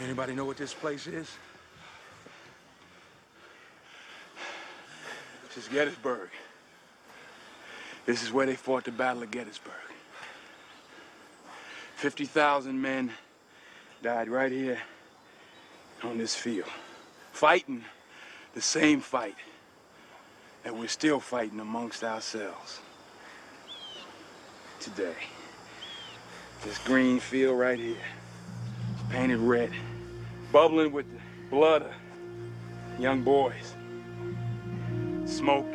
Anybody know what this place is? This is Gettysburg. This is where they fought the Battle of Gettysburg. 50,000 men died right here on this field, fighting the same fight that we're still fighting amongst ourselves today. This green field right here, painted red, bubbling with the blood of young boys. Smoke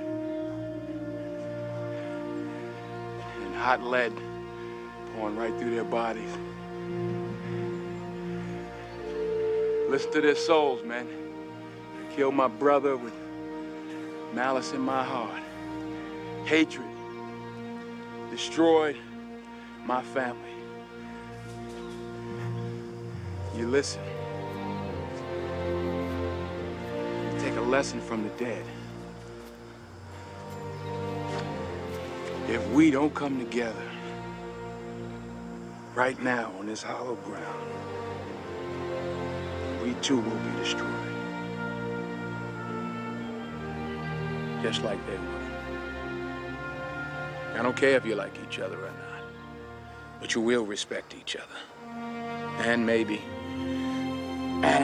and hot lead pouring right through their bodies. Listen to their souls, man. I killed my brother with malice in my heart, hatred, destroyed my family. You listen. You take a lesson from the dead. If we don't come together right now on this hollow ground, we too will be destroyed. Just like they were. I don't care if you like each other or not, but you will respect each other. And maybe,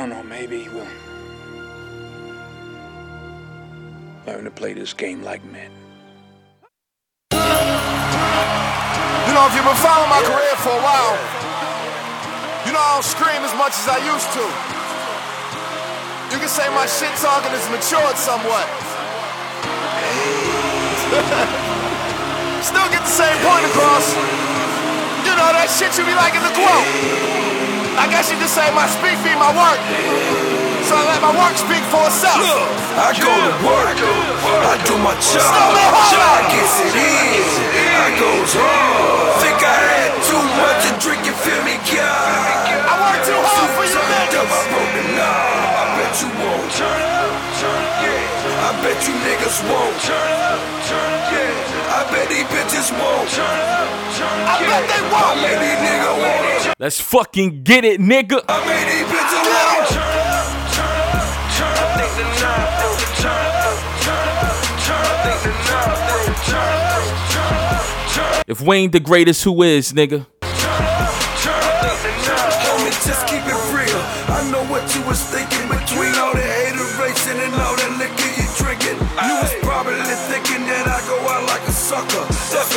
I don't know, maybe we'll learn to play this game like men. You know, if you've been following my career for a while, you know I don't scream as much as I used to. You can say my shit talking has matured somewhat. Still get the same point across. You know that shit you be like in the quote. I guess you could say my speak be my work. So I let my work speak for itself. I go to work, I do my job, I get it in, I goes hard. Think I had too much to drink, you feel me, God? I work too hard for you up, I broke the knob. I bet you won't. Turn up, turn I bet you niggas won't. Turn up, turn I bet these bitches won't. Turn up, turn I bet they won't. made these niggas want. Let's fucking get it, nigga. I made these bitches want. Turn up, turn up, turn up. Think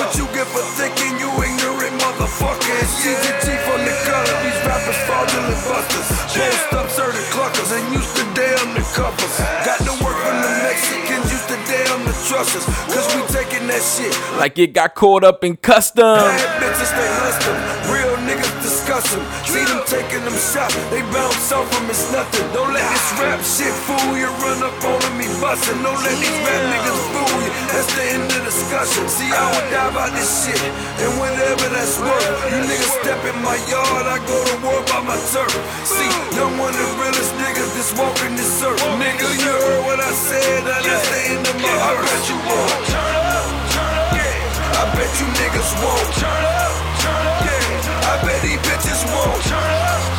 what you get for thinking you ignorant motherfucker. It's easy G from the gutter. These rappers fraudulent busters. Post up certain cluckers and used to damn the covers. Got to work from the Mexicans, used to damn the trust us. Cause we taking that shit. Like it got caught up in custom. Bad bitches, they lust. Real niggas discuss them. See them taking them shots, they bounce off them, it's nothing. Don't let this rap shit fool you. Run up on bustin'. Don't let these rap niggas fool you. That's the end of discussion. See, I would die by this shit. And whatever that's worth, you niggas step in my yard, I go to war by my turf. See, young one of the realest niggas that's walking this earth. Nigga, you heard what I said, now that's the end of my I bet you won't. Turn up, turn up. I bet you niggas won't. Turn up, turn up. Yeah. I bet these bitches won't. Turn up.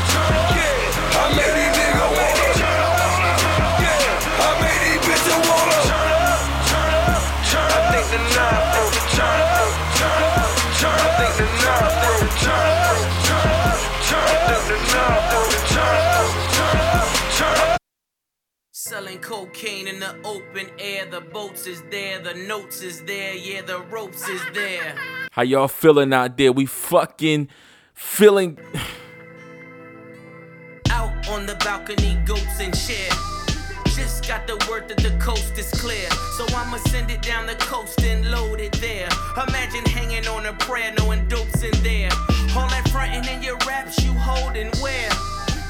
Selling cocaine in the open air, the boats is there, the notes is there, yeah, the ropes is there. How y'all feeling out there? We fucking feeling. Out on the balcony, goats and share. Just got the word that the coast is clear. So I'ma send it down the coast and load it there. Imagine hanging on a prayer, knowing dope's in there. All that frontin' in your raps, you holding where?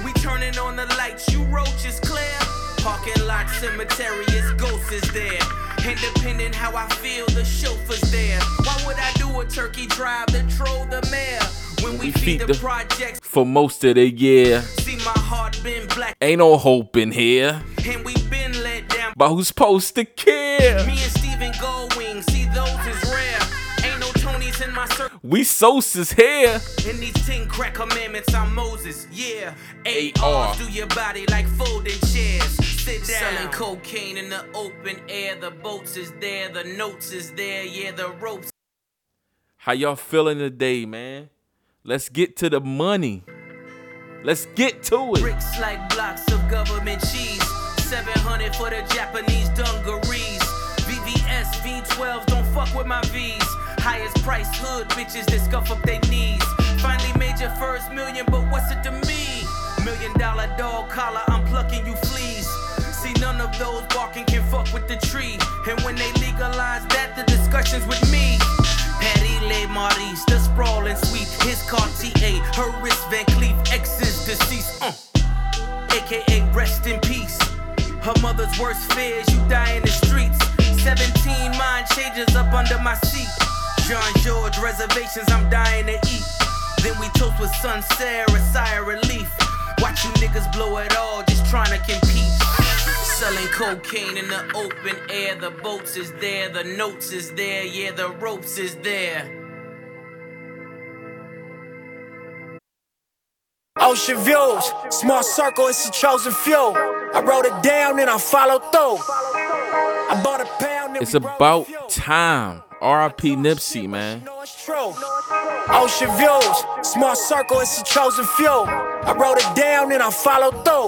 We turning on the lights, you roaches clear. Parking lot cemetery is ghosts is there. Independent how I feel, the chauffeur's there. Why would I do a turkey drive to troll the mayor? When we, We feed, feed the, the- projects, For most of the year, see my heart been black, ain't no hope in here. and we been let down. But who's supposed to care? Me and Steven Goldwing, see those is We Sosa's here. In these ten crack commandments, I'm Moses. Yeah, AR. ARs through your body like folding chairs. Sit down. Selling cocaine in the open air. The boats is there, the notes is there. Yeah, the ropes. How y'all feeling today, man? Let's get to the money. Let's get to it. Bricks like blocks of government cheese. 700 for the Japanese dungarees. VVS V12s, don't fuck with my V's. Highest price hood bitches that scuff up their knees. Finally made your first million, but what's it to me? Million dollar dog collar, I'm plucking you fleas. See, none of those barking can fuck with the tree. And when they legalize that, the discussion's with me. Patty Le Maurice, the sprawling sweet. His Cartier, her wrist Van Cleef, is deceased. Uh. AKA rest in peace. Her mother's worst fears, you die in the streets. 17 mind changes up under my seat. Jean George reservations, I'm dying to eat. Then we toast with Sun Sarah, sigh of relief. Watch you niggas blow it all, just trying to compete. Selling cocaine in the open air. The boats is there, the notes is there, yeah, the ropes is there. Ocean views, small circle, it's a chosen few. I wrote it down and I followed through. I bought a pound It's about time. R.I.P. Nipsey, man. Ocean views, small circle, it's a chosen few. I wrote it down and I followed through.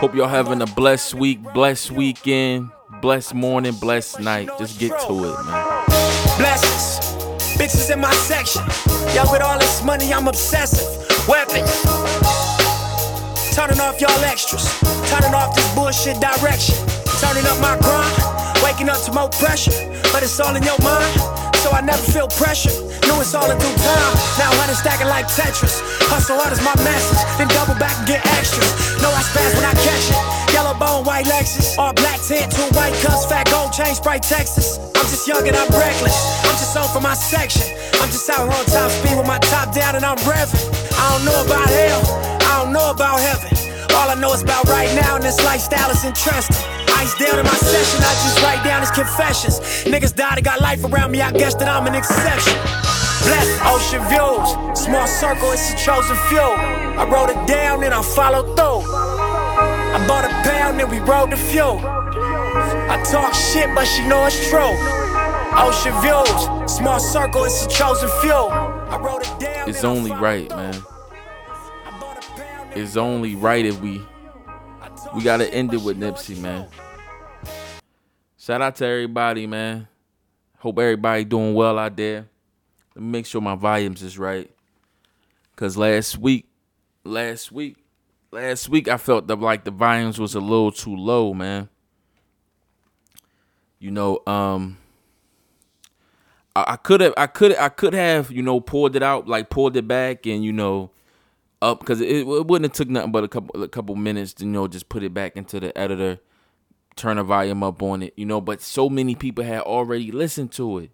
Hope y'all having a blessed week, blessed weekend, blessed morning, blessed night. Just get to it, man. Blessings, bitches in my section. Yo, with all this money, I'm obsessive. Weapons, turning off y'all extras. Turning off this bullshit direction. Turning up my grind, waking up to more pressure. But it's all in your mind, so I never feel pressure. Knew it's all in due time. Now honey stacking like Tetris. Hustle hard is my message, then double back and get extras. Know I spaz when I catch it. Yellow bone, white Lexus. All black tint, two white cups, fat gold chain, Sprite Texas. I'm just young and I'm reckless. I'm just on for my section. I'm just out here on top speed with my top down and I'm revving. I don't know about hell, I don't know about heaven. All I know is about right now, and this lifestyle is interesting. Ice down in my session, I just write down his confessions. Niggas died and got life around me, I guess that I'm an exception. Blessed ocean views, small circle, it's a chosen few. I wrote it down and I followed through. I bought a pound and we rode the fuel. I talk shit, but she know it's true. Ocean views, small circle, it's a chosen few. I wrote it down. It's only right, man. I bought a pound and It's only right if we we gotta end it with Nipsey, man. Shout out to everybody, man. Hope everybody doing well out there. Let me make sure my volumes is right. Cause last week, last week, last week I felt that like the volumes was a little too low, man. You know, um I could have I could I could have, you know, pulled it out, like pulled it back and, you know, up because it, it wouldn't have took nothing but a couple a couple minutes to you know just put it back into the editor, turn the volume up on it, you know. But so many people had already listened to it,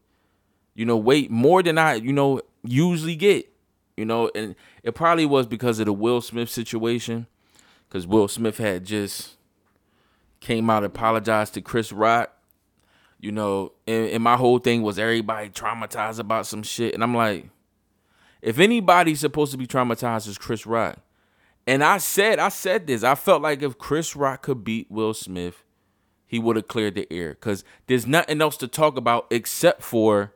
you know. Wait more than I you know usually get, you know, and it probably was because of the Will Smith situation, because Will Smith had just came out apologized to Chris Rock. You know, and, and my whole thing was everybody traumatized about some shit, and I'm like, if anybody's supposed to be traumatized, is Chris Rock. And I said, I said this. I felt like if Chris Rock could beat Will Smith, he would have cleared the air. Cause there's nothing else to talk about except for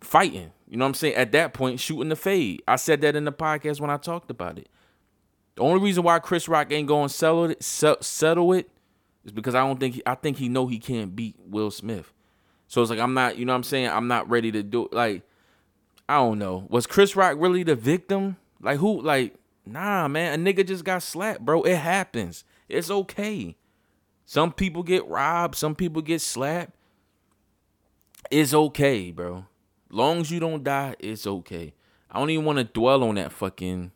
fighting. You know what I'm saying? At that point, shooting the fade. I said that in the podcast when I talked about it. The only reason why Chris Rock ain't going to settle it, settle it, is because I don't think he, I think he know he can't beat Will Smith. So it's like I'm not, you know what I'm saying? I'm not ready to do like I don't know. Was Chris Rock really the victim? Like who like nah, man, a nigga just got slapped, bro. It happens. It's okay. Some people get robbed, some people get slapped. It's okay, bro. Long as you don't die, it's okay. I don't even want to dwell on that fucking,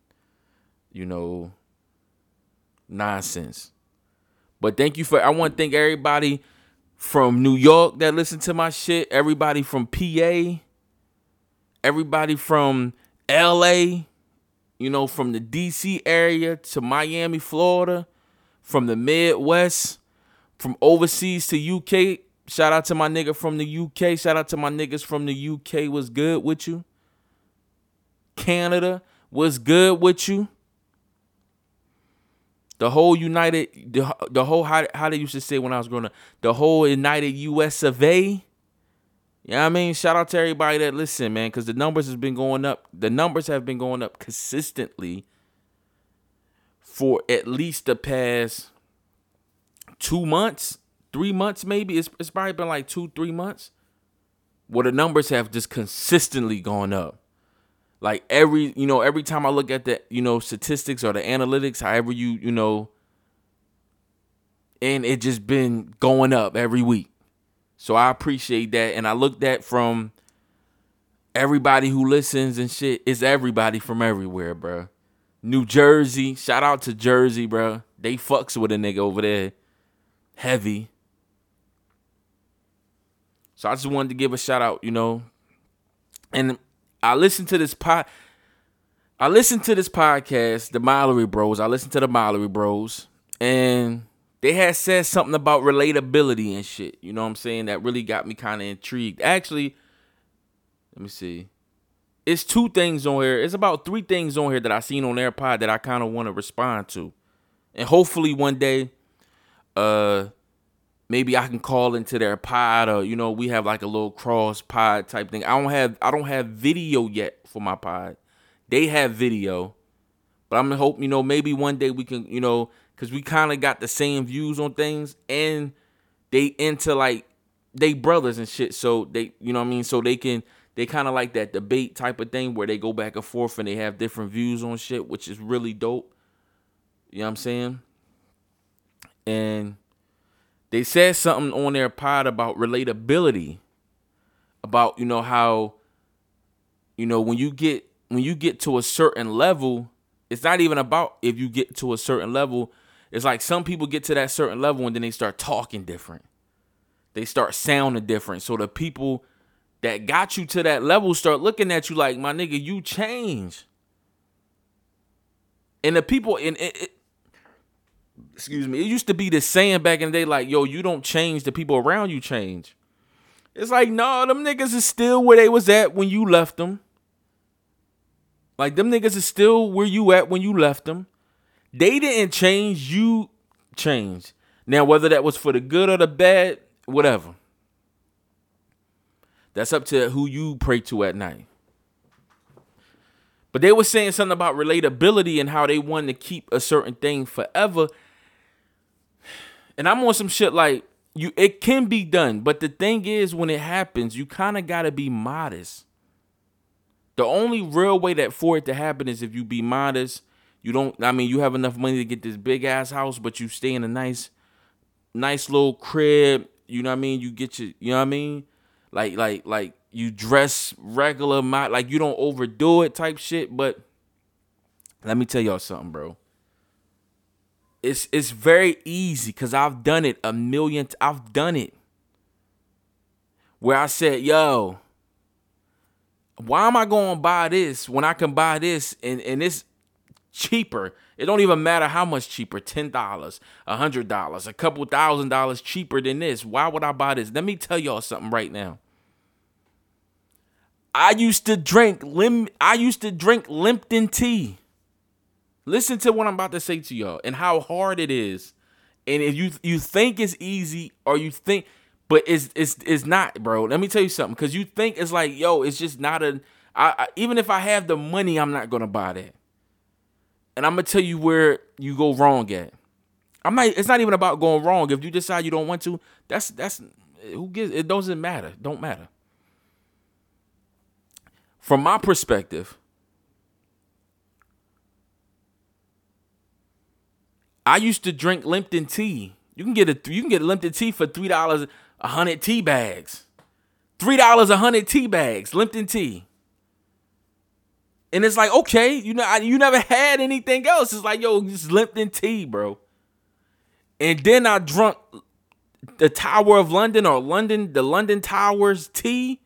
you know, nonsense. But thank you for I want to thank everybody from New York that listen to my shit, everybody from PA, everybody from LA, you know, from the DC area to Miami, Florida, from the Midwest, from overseas to UK. Shout out to my nigga from the UK. Shout out to my niggas from the UK. Was good with you? Canada, was good with you? The whole United, the, the whole how, how they used to say when I was growing up, the whole United U.S. of A. You know what I mean? Shout out to everybody that listen, man, because the numbers has been going up. The numbers have been going up consistently for at least the past two months, three months, maybe. It's, it's probably been like two, three months where the numbers have just consistently gone up. Like every, you know, every time I look at the, you know, statistics or the analytics, however you, you know, and it just been going up every week. So I appreciate that. And I looked at from everybody who listens and shit. It's everybody from everywhere, bro. New Jersey. Shout out to Jersey, bro. They fucks with a nigga over there. Heavy. So I just wanted to give a shout out, you know. And I listened to this pod. I listened to this podcast, the Mallory Bros. I listened to the Mallory Bros. And they had said something about relatability and shit. You know what I'm saying? That really got me kind of intrigued. Actually, let me see it's two things on here. It's about three things on here that I seen on AirPod that I kind of want to respond to, and hopefully one day, uh, maybe I can call into their pod or you know we have like a little cross pod type thing. I don't have I don't have video yet for my pod. They have video, but I'm hope you know maybe one day we can you know because we kind of got the same views on things and they into like they brothers and shit. So they you know I mean. So they can they kind of like that debate type of thing where they go back and forth and they have different views on shit, which is really dope. You know what I'm saying? And they said something on their pod about relatability. About, you know, how, you know, when you get when you get to a certain level, it's not even about if you get to a certain level. It's like some people get to that certain level and then they start talking different. They start sounding different. So the people that got you to that level start looking at you like, my nigga, you change. And the people in it, it, excuse me, it used to be the saying back in the day, like, yo, you don't change, the people around you change. It's like, no, them niggas is still where they was at when you left them. Like them niggas is still where you at when you left them. They didn't change, you changed. Now, whether that was for the good or the bad, whatever. That's up to who you pray to at night. But they were saying something about relatability and how they wanted to keep a certain thing forever. And I'm on some shit like you it can be done, but the thing is when it happens, you kind of got to be modest. The only real way that for it to happen is if you be modest. You don't I mean, you have enough money to get this big ass house, but you stay in a nice nice little crib, you know what I mean? You get your you know what I mean? like like like you dress regular like you don't overdo it type shit but let me tell y'all something bro it's it's very easy because i've done it a million t- i've done it. Where i said yo why am i going to buy this when i can buy this and and it's cheaper? It don't even matter how much cheaper $10 a $100 a couple thousand dollars cheaper than this. Why would i buy this? Let me tell y'all something right now. I used to drink lim I used to drink Lipton tea. Listen to what I'm about to say to y'all and how hard it is. And if you you think it's easy or you think but it's it's it's not, bro. Let me tell you something cuz you think it's like, yo, it's just not a I, I even if I have the money, I'm not going to buy that. And I'm going to tell you where you go wrong at. I'm not it's not even about going wrong. If you decide you don't want to, that's that's who gives it doesn't matter. Don't matter from my perspective, I used to drink Lipton tea. You can get a you can get Lipton tea for three dollars a hundred tea bags. Three dollars a hundred tea bags, Lipton tea. And it's like, okay, you know, I, you never had anything else. It's like, yo, just Lipton tea, bro. And then I drunk the Tower of London or London, the London Towers tea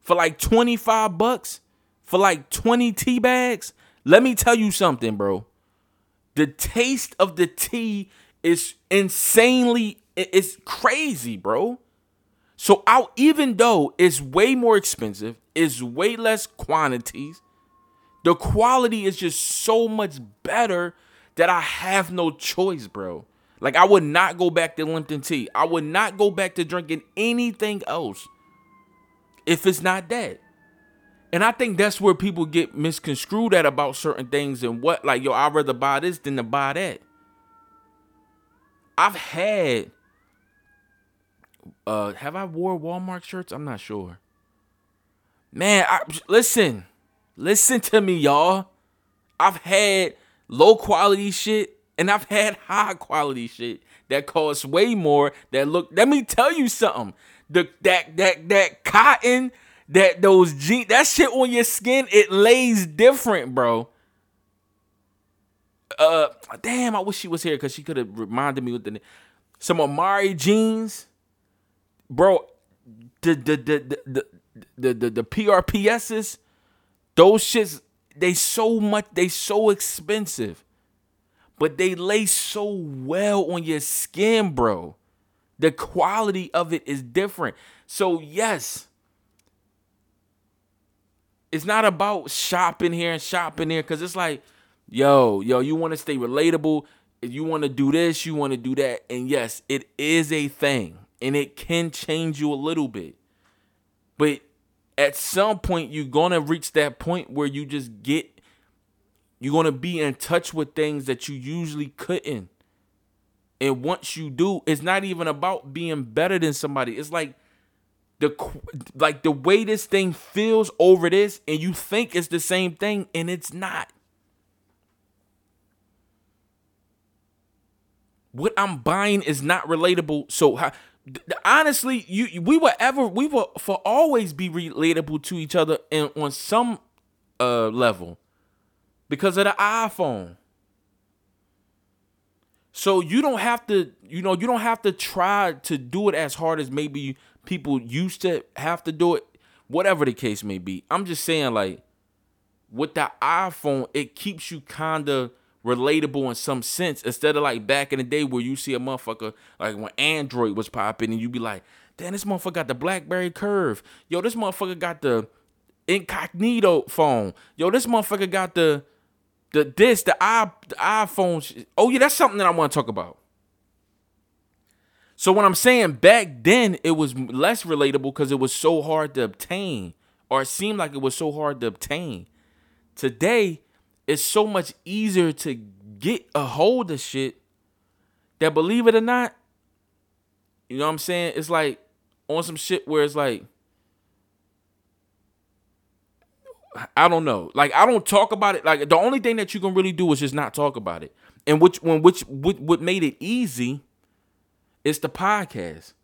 for like 25 bucks for like 20 tea bags. Let me tell you something, bro. The taste of the tea is insanely it's crazy, bro. So out even though it's way more expensive, it's way less quantities, The quality is just so much better that I have no choice, bro. Like I would not go back to Lipton tea. I would not go back to drinking anything else if it's not that. And I think that's where people get misconstrued at about certain things and what like yo, I'd rather buy this than to buy that. I've had uh have I wore Walmart shirts? I'm not sure. Man, I, listen. Listen to me, y'all. I've had low quality shit and I've had high quality shit that costs way more that look let me tell you something. The that that that cotton, that those jeans, that shit on your skin, it lays different, bro. Uh damn, I wish she was here because she could have reminded me with the some Amiri jeans. Bro, the the the the the the, the, PRPSs, those shits, they so much, they so expensive. But they lay so well on your skin, bro. The quality of it is different. So, yes, it's not about shopping here and shopping there because it's like, yo, yo, you want to stay relatable. You want to do this, you want to do that. And yes, it is a thing and it can change you a little bit. But at some point, you're going to reach that point where you just get, you're going to be in touch with things that you usually couldn't. And once you do, it's not even about being better than somebody. It's like the like the way this thing feels over this and you think it's the same thing and it's not. What I'm buying is not relatable. So honestly, you we will ever we will for always be relatable to each other and on some uh level because of the iPhone. So you don't have to, you know, you don't have to try to do it as hard as maybe people used to have to do it, whatever the case may be. I'm just saying, like, with the iPhone, it keeps you kind of relatable in some sense instead of like back in the day where you see a motherfucker like when Android was popping and you'd be like, damn, this motherfucker got the BlackBerry Curve. Yo, this motherfucker got the incognito phone. Yo, this motherfucker got the the this the, i the iPhone. Oh yeah, that's something that I want to talk about. So what I'm saying back then it was less relatable because it was so hard to obtain, or it seemed like it was so hard to obtain. Today, it's so much easier to get a hold of shit that believe it or not, you know what I'm saying? It's like on some shit where it's like I don't know. Like I don't talk about it. Like the only thing that you can really do is just not talk about it. And which when which what, what made it easy is the podcast.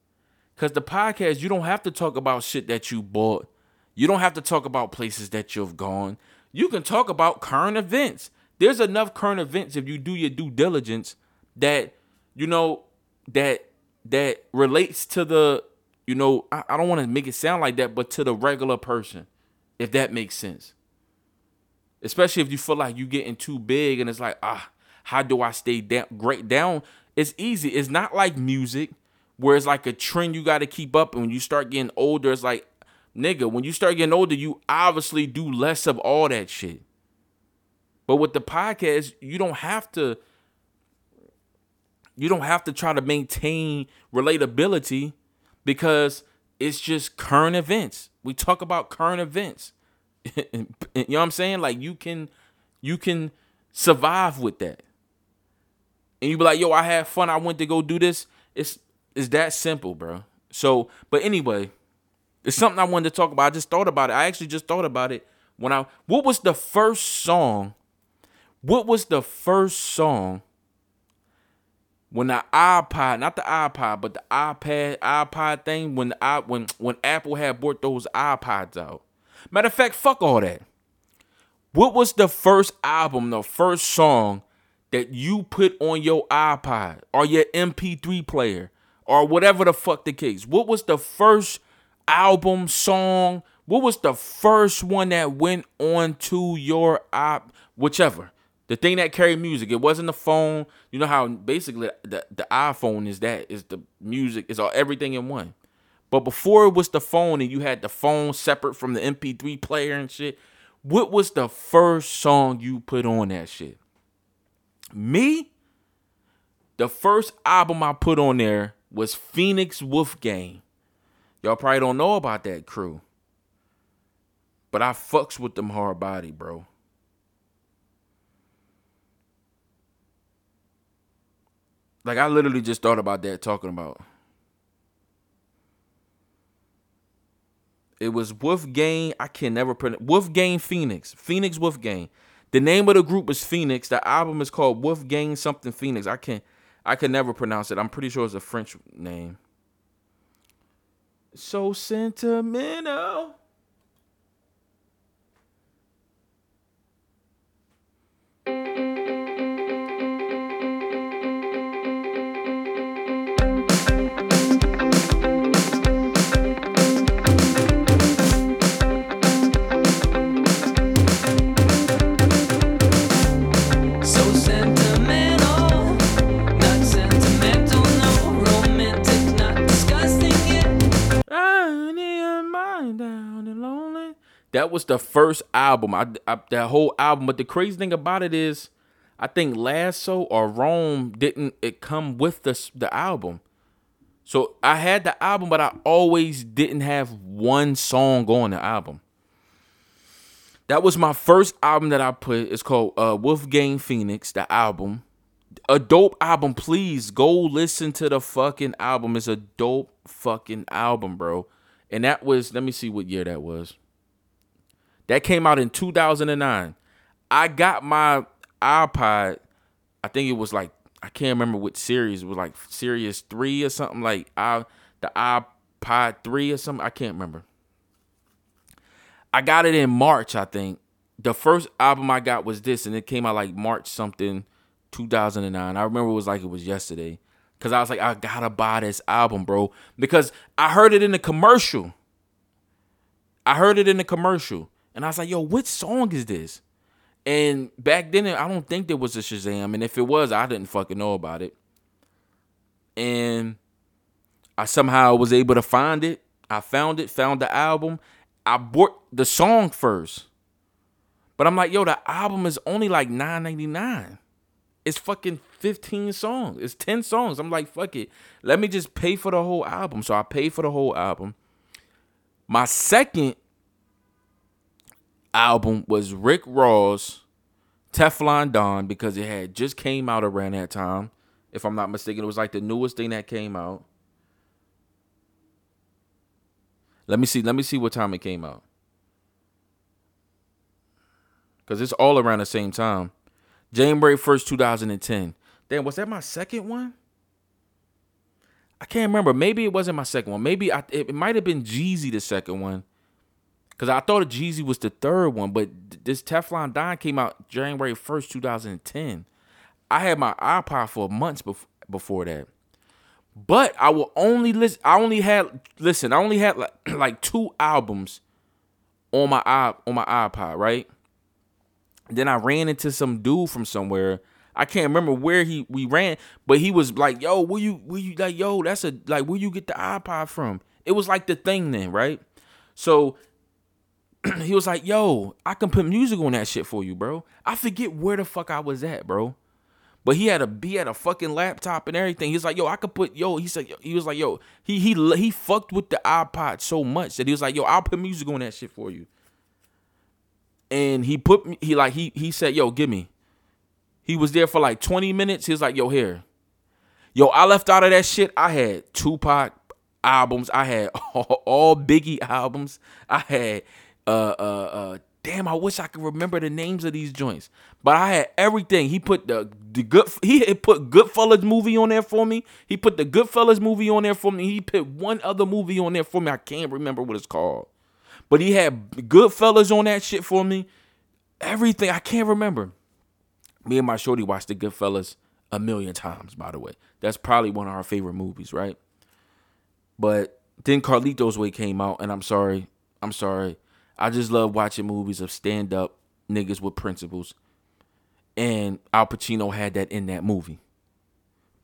Cause the podcast, you don't have to talk about shit that you bought. You don't have to talk about places that you've gone. You can talk about current events. There's enough current events if you do your due diligence that you know that that relates to the you know I, I don't want to make it sound like that, but to the regular person if that makes sense. Especially if you feel like you're getting too big and it's like, ah, how do I stay down great down? It's easy. It's not like music where it's like a trend you got to keep up. And when you start getting older, it's like, nigga, when you start getting older, you obviously do less of all that shit. But with the podcast, you don't have to you don't have to try to maintain relatability because it's just current events. We talk about current events. you know what I'm saying? Like you can you can survive with that. And you be like, yo, I had fun. I went to go do this. It's it's that simple, bro. So, but anyway, it's something I wanted to talk about. I just thought about it. I actually just thought about it when I what was the first song? What was the first song when the iPod, not the iPod, but the iPad, iPod thing, when the i when when Apple had brought those iPods out. Matter of fact, fuck all that. What was the first album, the first song that you put on your iPod or your MP3 player or whatever the fuck the case? What was the first album, song? What was the first one that went on to your app, whichever? The thing that carried music, it wasn't the phone. You know how basically the, the iPhone is that is the music, is all everything in one. But before it was the phone and you had the phone separate from the MP3 player and shit, What was the first song you put on that shit? Me? The first album I put on there was Phoenix Wolfgang. Y'all probably don't know about that crew. But I fucks with them hard body, bro. Like I literally just thought about that talking about. It was Wolf Wolfgang. I can never pronounce Wolfgang Phoenix. Phoenix Wolf Wolfgang. The name of the group is Phoenix. The album is called Wolfgang something Phoenix. I can't I can never pronounce it. I'm pretty sure it's a French name. So sentimental. That was the first album. I, I that whole album. But the crazy thing about it is, I think Lasso or Rome didn't it come with the the album. So I had the album, but I always didn't have one song on the album. That was my first album that I put. It's called uh, Wolfgang Phoenix, the album. A dope album. Please go listen to the fucking album. It's a dope fucking album, bro. And that was, let me see what year that was. That came out in 2009. I got my iPod, I think it was like, I can't remember what series. It was like Series 3 or something like I the iPod 3 or something. I can't remember. I got it in March, I think. The first album I got was this, and it came out like March something, 2009. I remember it was like it was yesterday. Cause I was like, I gotta buy this album, bro. Because I heard it in the commercial. I heard it in the commercial. And I was like, yo, what song is this? And back then, I don't think there was a Shazam. And if it was, I didn't fucking know about it. And I somehow was able to find it. I found it, found the album. I bought the song first. But I'm like, yo, the album is only like $9.99. It's fucking 15 songs. It's 10 songs. I'm like, fuck it. Let me just pay for the whole album. So I paid for the whole album. My second album was Rick Ross Teflon Don because it had just came out around that time. If I'm not mistaken, it was like the newest thing that came out. Let me see. Let me see what time it came out. Cause it's all around the same time. January 1st, 2010. Damn, was that my second one? I can't remember. Maybe it wasn't my second one. Maybe I, it, it might have been Jeezy the second one. Cause I thought the Jeezy was the third one, but this Teflon Don came out January 1st, 2010. I had my iPod for months bef- before that. But I will only listen. I only had listen. I only had like, like two albums on my i on my iPod, right? Then I ran into some dude from somewhere. I can't remember where he we ran, but he was like, "Yo, where you where you like yo? That's a like where you get the iPod from?" It was like the thing then, right? So he was like, "Yo, I can put music on that shit for you, bro." I forget where the fuck I was at, bro. But he had a he had a fucking laptop and everything. He's like, yo, I could put yo. He said he was like, yo, he he he fucked with the iPod so much that he was like, yo, I'll put music on that shit for you. And he put he like he he said, yo, give me. He was there for like 20 minutes. He was like, yo, here. Yo, I left out of that shit. I had Tupac albums. I had all Biggie albums. I had uh uh uh damn, I wish I could remember the names of these joints. But I had everything. He put the the good he had put Goodfellas movie on there for me. He put the Goodfellas movie on there for me. He put one other movie on there for me. I can't remember what it's called. But he had Goodfellas on that shit for me. Everything I can't remember. Me and my shorty watched the Goodfellas a million times, by the way. That's probably one of our favorite movies, right? But then Carlito's Way came out, and I'm sorry. I'm sorry. I just love watching movies of stand up niggas with principles. And Al Pacino had that in that movie.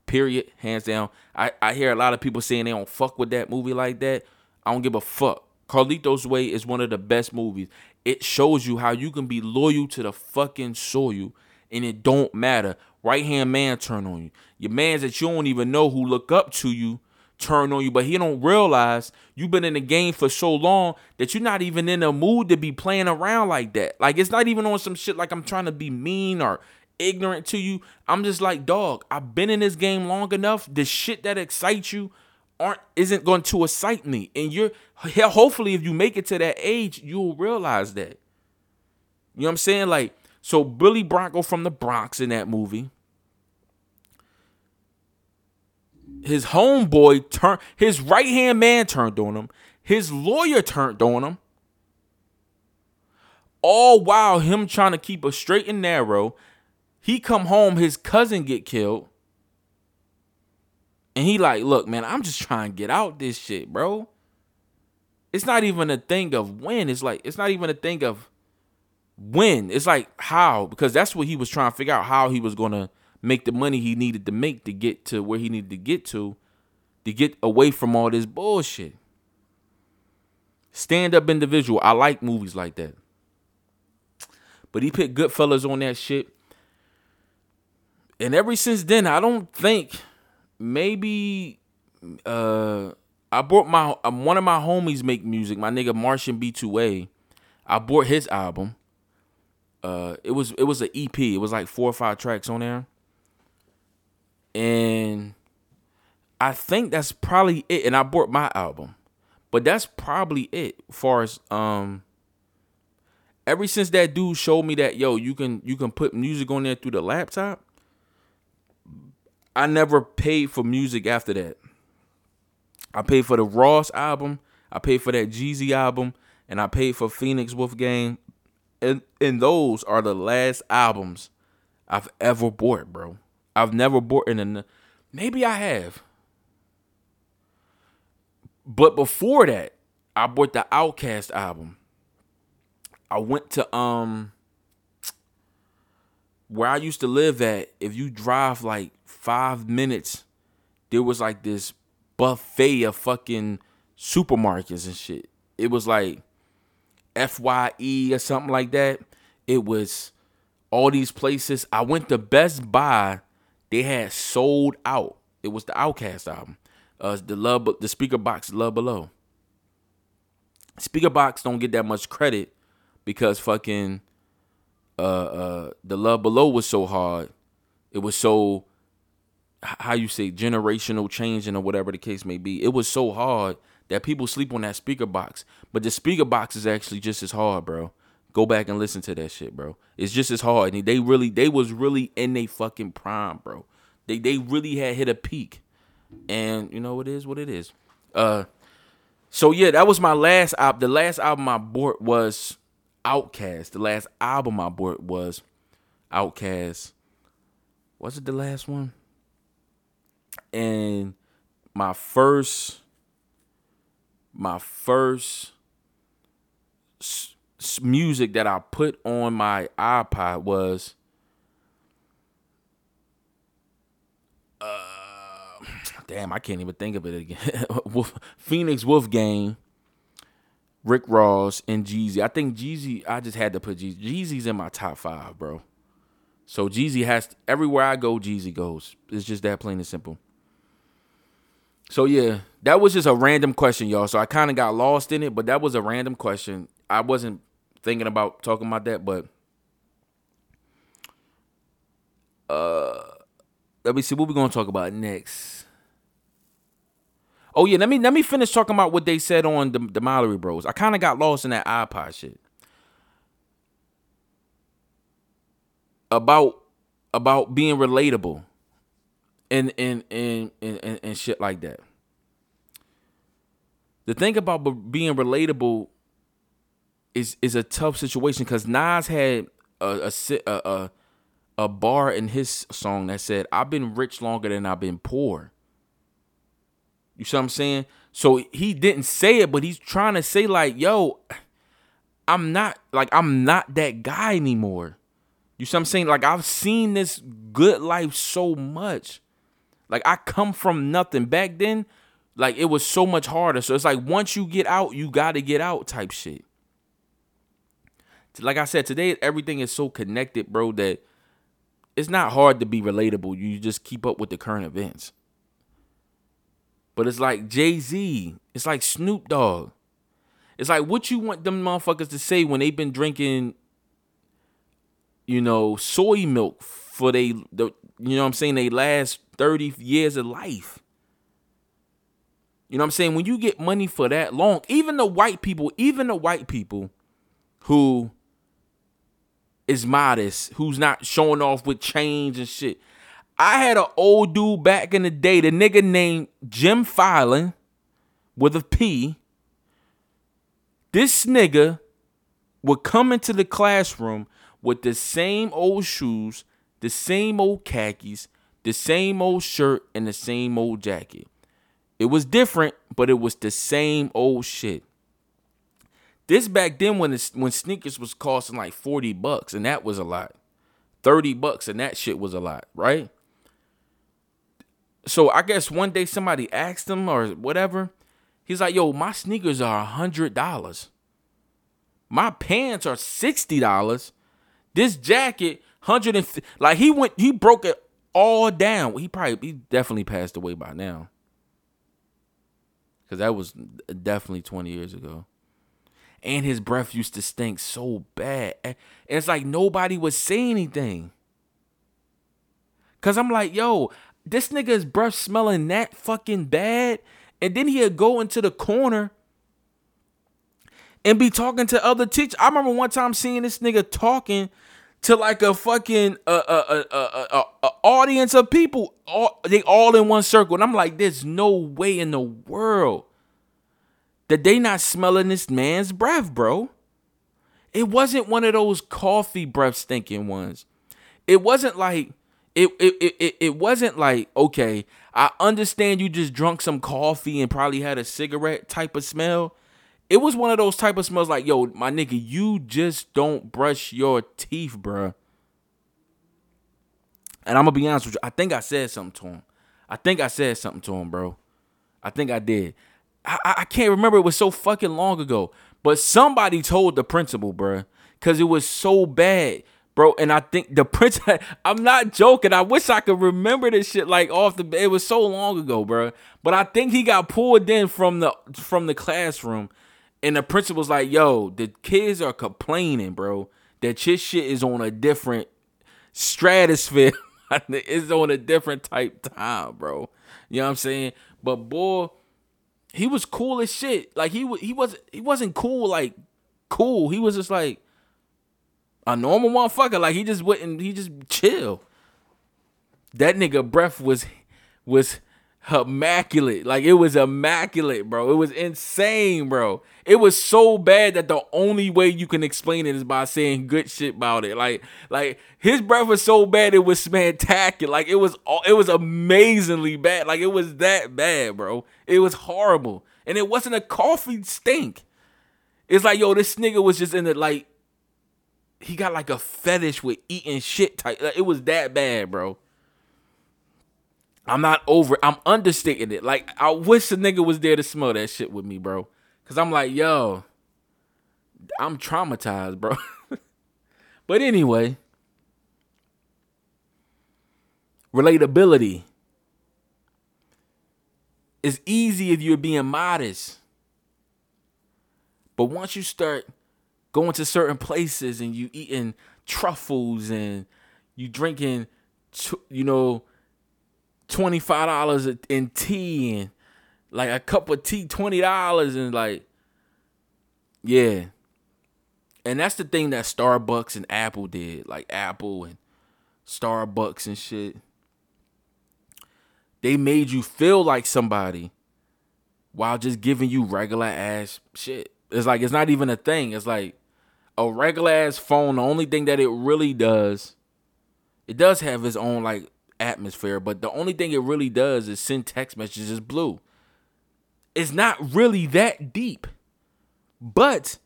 Period. Hands down. I, I hear a lot of people saying they don't fuck with that movie like that. I don't give a fuck. Carlito's Way is one of the best movies. It shows you how you can be loyal to the fucking soil and it don't matter. Right hand man turn on you. Your mans that you don't even know who look up to you turn on you, but he don't realize you've been in the game for so long that you're not even in the mood to be playing around like that. Like it's not even on some shit like I'm trying to be mean or ignorant to you. I'm just like, dog, I've been in this game long enough. The shit that excites you aren't isn't going to excite me. And you're hopefully if you make it to that age, you'll realize that. You know what I'm saying? Like, so Billy Bronco from the Bronx in that movie. His homeboy turned his right hand man turned on him. His lawyer turned on him. All while him trying to keep a straight and narrow. He come home, his cousin get killed. And he like, look, man, I'm just trying to get out this shit, bro. It's not even a thing of when. It's like it's not even a thing of when. It's like how because that's what he was trying to figure out how he was gonna make the money he needed to make to get to where he needed to get to, to get away from all this bullshit. Stand up individual. I like movies like that. But he put Goodfellas on that shit. And ever since then, I don't think maybe uh I bought my um, one of my homies make music, my nigga Martian B2A. I bought his album. Uh it was it was an EP. It was like four or five tracks on there. And I think that's probably it. And I bought my album. But that's probably it as far as um ever since that dude showed me that yo, you can you can put music on there through the laptop. I never paid for music after that. I paid for the Ross album, I paid for that Jeezy album, and I paid for Phoenix Wolfgang. And and those are the last albums I've ever bought, bro. I've never bought in an maybe I have. But before that, I bought the OutKast album. I went to um where I used to live at, if you drive like five minutes, there was like this buffet of fucking supermarkets and shit. It was like FYE or something like that. It was all these places. I went to Best Buy. They had sold out. It was the OutKast album. Uh, the love, the Speakerboxxx, Love Below. Speakerboxxx don't get that much credit because fucking uh uh the love below was so hard it was so how you say generational changing or whatever the case may be it was so hard that people sleep on that Speakerboxxx but the Speakerboxxx is actually just as hard bro go back and listen to that shit bro it's just as hard and they really they was really in they fucking prime bro they they really had hit a peak and you know it is what it is uh so yeah that was my last album the last album i bought was OutKast. The last album I bought was OutKast. Was it the last one? And my first, my first music that I put on my iPod was, uh, damn, I can't even think of it again. Phoenix Wolf, Game, Rick Ross and Jeezy. I think Jeezy, I just had to put Jeezy. Jeezy's in my top five, bro. So Jeezy has everywhere I go, Jeezy goes. It's just that plain and simple. So yeah, that was just a random question, y'all. So I kind of got lost in it, but that was a random question. I wasn't thinking about talking about that, but uh let me see what we're gonna talk about next. Oh yeah, let me let me finish talking about what they said on the, the Mallory Bros. I kind of got lost in that iPod shit about about being relatable and and and and, and, and shit like that. The thing about being relatable is is a tough situation because Nas had a a, a a bar in his song that said, "I've been rich longer than I've been poor." You see what I'm saying? So he didn't say it, but he's trying to say like, yo, I'm not like I'm not that guy anymore. You see what I'm saying? Like I've seen this good life so much. Like I come from nothing. Back then, Like it was so much harder. So it's like once you get out, you got to get out type shit. Like I said, today everything is so connected, bro, that it's not hard to be relatable. You just keep up with the current events. But it's like Jay Z. It's like Snoop Dogg. It's like what you want them motherfuckers to say when they've been drinking, you know, soy milk for they, the, you know what I'm saying, they last 30 years of life. You know what I'm saying? When you get money for that long, even the white people, even the white people who is modest, who's not showing off with change and shit. I had an old dude back in the day, the nigga named Jim Filan with a P. This nigga would come into the classroom with the same old shoes, the same old khakis, the same old shirt, and the same old jacket. It was different, but it was the same old shit. This back then when when sneakers was costing like 40 bucks and that was a lot. 30 bucks and that shit was a lot, right? So I guess one day somebody asked him or whatever. He's like, "Yo, my sneakers are a hundred dollars. My pants are sixty dollars. This jacket, hundred and like he went, he broke it all down. He probably, he definitely passed away by now, because that was definitely twenty years ago. And his breath used to stink so bad. And it's like nobody would say anything. Cause I'm like, yo, this nigga's breath smelling that fucking bad. And then he'd go into the corner and be talking to other teachers. I remember one time seeing this nigga talking to like a fucking uh, uh, uh, uh, uh, audience of people. All, they all in one circle. And I'm like, there's no way in the world that they not smelling this man's breath, bro. It wasn't one of those coffee breath stinking ones. It wasn't like it it, it, it it wasn't like, okay, I understand you just drunk some coffee and probably had a cigarette type of smell. It was one of those type of smells like, yo, my nigga, you just don't brush your teeth, bruh. And I'm gonna be honest with you, I think I said something to him. I think I said something to him, bro. I think I did. I, I can't remember. It was so fucking long ago. But somebody told the principal, bruh, because it was so bad, bro. And I think the principal, I'm not joking. I wish I could remember this shit like off the. It was so long ago, bruh. But I think he got pulled in from the from the classroom, and the principal's like, "Yo, the kids are complaining, bro, that your shit is on a different stratosphere. it's on a different type time, bro. You know what I'm saying? But boy." He was cool as shit. Like he he was he wasn't cool like cool. He was just like a normal motherfucker. Like he just wouldn't he just chill. That nigga breath was was immaculate. Like it was immaculate, bro. It was insane, bro. It was so bad that the only way you can explain it is by saying good shit about it. Like like his breath was so bad it was spectacular. Like it was it was amazingly bad. Like it was that bad, bro. It was horrible. And it wasn't a coffee stink. It's like, yo, this nigga was just in the like he got like a fetish with eating shit type. Like, it was that bad, bro. I'm not over. I'm understating it. Like I wish the nigga was there to smell that shit with me, bro. Cause I'm like, yo, I'm traumatized, bro. but anyway, relatability is easy if you're being modest. But once you start going to certain places and you eating truffles and you drinking, you know, twenty five dollars in tea and like a cup of tea twenty dollars and like, yeah. And that's the thing that Starbucks and Apple did, like Apple and Starbucks and shit. They made you feel like somebody while just giving you regular ass shit. It's like it's not even a thing. It's like a regular ass phone. The only thing that it really does, it does have its own like atmosphere, but the only thing it really does is send text messages blue. It's not really that deep. But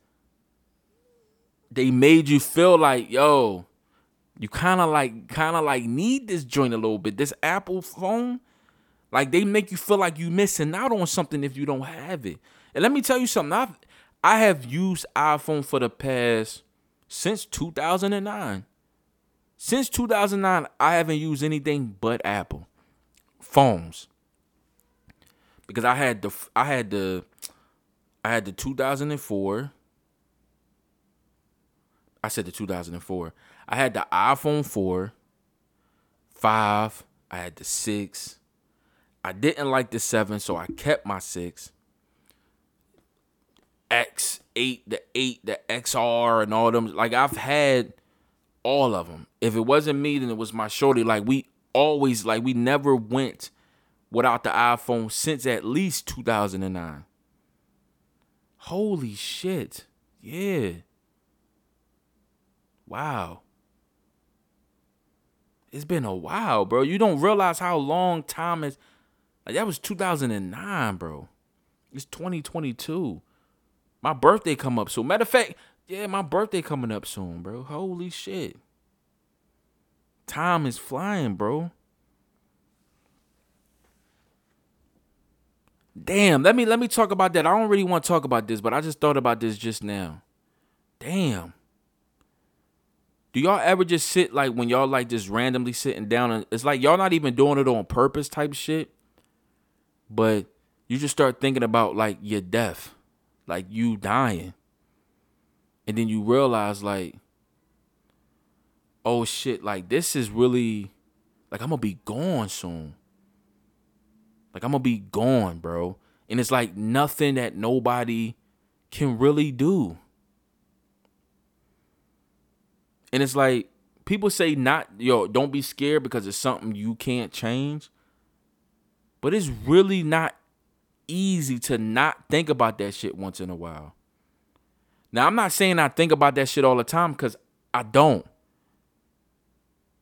they made you feel like, yo, you kind of like kind of like need this joint a little bit. This Apple phone, Like they make you feel like you missing out on something if you don't have it. And let me tell you something. I've I have used iPhone for the past since 2009. Since 2009, I haven't used anything but Apple phones. Because I had the I had the I had the 2004 I said the 2004. I had the iPhone 4, 5, I had the 6. I didn't like the 7, so I kept my 6. X, 8, the 8, the XR and all them like I've had all of them. If it wasn't me, then it was my shorty. Like we always like we never went without the iPhone since at least 2009. Holy shit. Yeah. Wow. It's been a while, bro. You don't realize how long time is like that was 2009, bro. It's 2022. My birthday come up So Matter of fact, yeah, my birthday coming up soon, bro. Holy shit. Time is flying, bro. Damn, let me let me talk about that. I don't really want to talk about this, but I just thought about this just now. Damn. Do y'all ever just sit like when y'all like just randomly sitting down and it's like y'all not even doing it on purpose type shit, but you just start thinking about like your death, like you dying. And then you realize like oh shit, like this is really like I'm gonna be gone soon. Like I'm gonna be gone, bro. And it's like nothing that nobody can really do. And it's like people say not yo, don't be scared because it's something you can't change. But it's really not easy to not think about that shit once in a while. Now, I'm not saying I think about that shit all the time cuz I don't.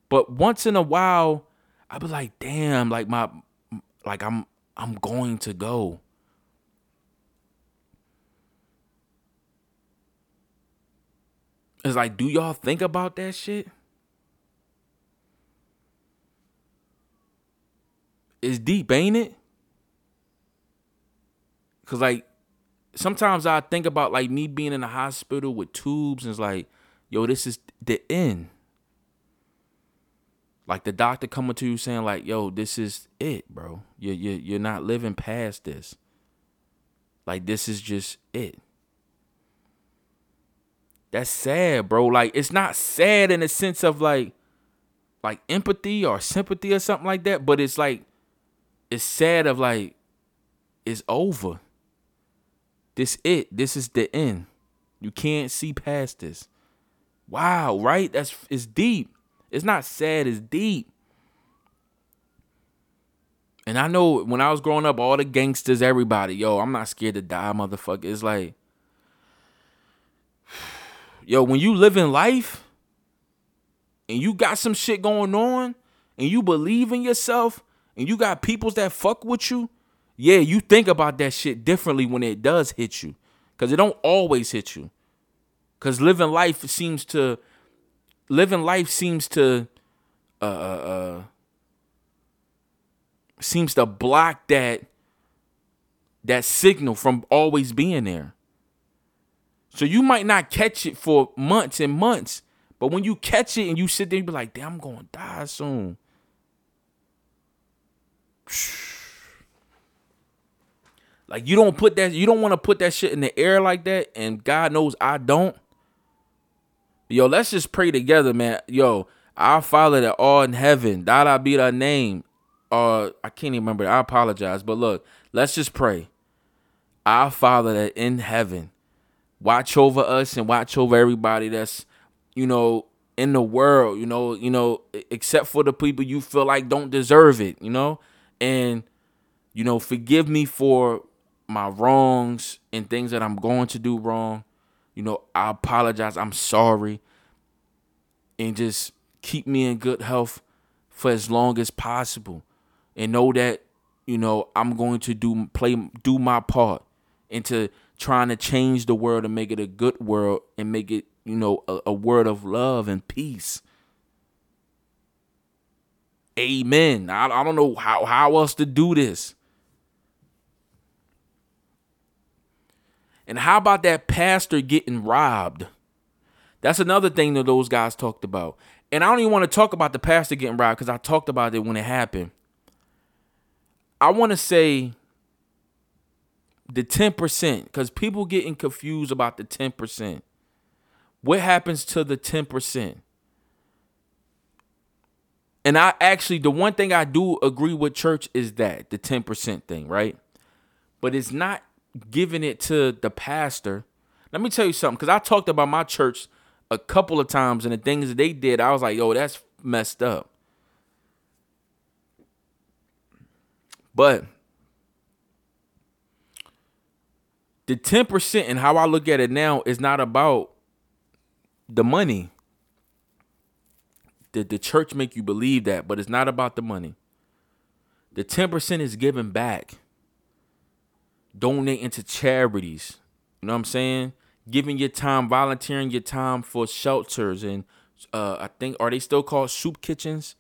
But once in a while, I be like, damn, like my like I'm I'm going to go. It's like, do y'all think about that shit? It's deep, ain't it? Cause like sometimes I think about like me being in the hospital with tubes and it's like, yo, this is the end. Like the doctor coming to you saying like, "Yo, this is it, bro. You you you're not living past this. Like this is just it." That's sad, bro. Like it's not sad in the sense of like like empathy or sympathy or something like that, but it's like it's sad of like it's over. This it. This is the end. You can't see past this. Wow, right? That's it's deep. It's not sad, it's deep. And I know when I was growing up, all the gangsters, everybody, yo, I'm not scared to die, motherfucker. It's like, yo, when you live in life and you got some shit going on and you believe in yourself and you got peoples that fuck with you, yeah, you think about that shit differently when it does hit you. Cause it don't always hit you. Cause living life seems to living life seems to uh, uh, uh seems to block that that signal from always being there. So you might not catch it for months and months, but when you catch it and you sit there and be like, "Damn, I'm to die soon." Like you don't put that you don't want to put that shit in the air like that and God knows I don't. Yo, let's just pray together, man. Yo, our Father that all in heaven, that I be thy name. Uh, I can't even remember. I apologize, but look, let's just pray. Our Father that in heaven, watch over us and watch over everybody that's, you know, in the world. You know, you know, except for the people you feel like don't deserve it. You know, and you know, forgive me for my wrongs and things that I'm going to do wrong. You know, I apologize. I'm sorry. And just keep me in good health for as long as possible. And know that, you know, I'm going to do play do my part into trying to change the world and make it a good world and make it, you know, a, a world of love and peace. Amen. I, I don't know how, how else to do this. And how about that pastor getting robbed? That's another thing that those guys talked about. And I don't even want to talk about the pastor getting robbed because I talked about it when it happened. I want to say the 10% because people getting confused about the 10%. What happens to the 10%? And I actually, the one thing I do agree with church is that the 10% thing, right? But it's not giving it to the pastor. Let me tell you something, because I talked about my church a couple of times and the things that they did, I was like, yo, that's messed up. But the 10% and how I look at it now is not about the money. Did the church make you believe that? But it's not about the money. The 10% is given back. Donating to charities. You know what I'm saying? Giving your time, volunteering your time for shelters and uh I think are they still called soup kitchens?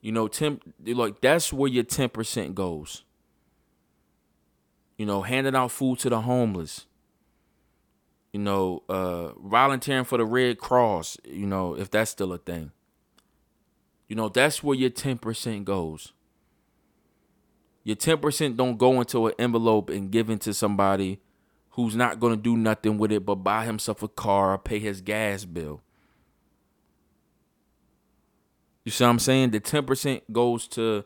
You know, ten like that's where your 10% goes. You know, handing out food to the homeless. You know, uh volunteering for the Red Cross, you know, if that's still a thing. You know, that's where your 10% goes. Your 10% don't go into an envelope and give it to somebody who's not going to do nothing with it but buy himself a car or pay his gas bill. You see what I'm saying? The 10% goes to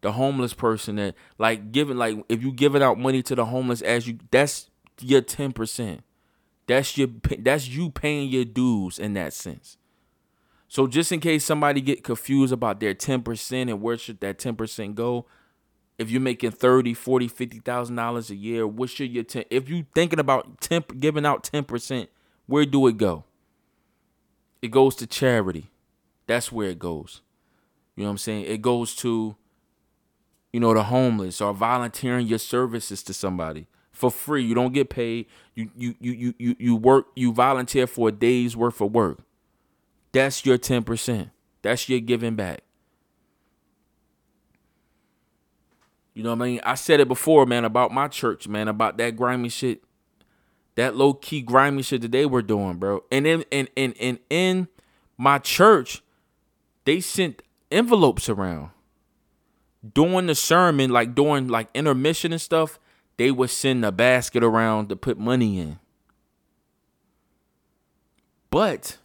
the homeless person that like giving like if you giving out money to the homeless as you that's your 10%. That's your that's you paying your dues in that sense. So just in case somebody get confused about their 10% and where should that 10% go, if you're making 30, 40, 50,000 dollars a year, what should your 10 if you're thinking about 10 giving out 10%, where do it go? It goes to charity. That's where it goes. You know what I'm saying? It goes to you know the homeless or volunteering your services to somebody for free. You don't get paid. You you you you you, you work you volunteer for a day's worth of work. That's your 10%. That's your giving back. You know what I mean? I said it before, man, about my church, man, about that grimy shit. That low key grimy shit that they were doing, bro. And then and and and in my church, they sent envelopes around. During the sermon, like during like intermission and stuff, they would send a basket around to put money in. But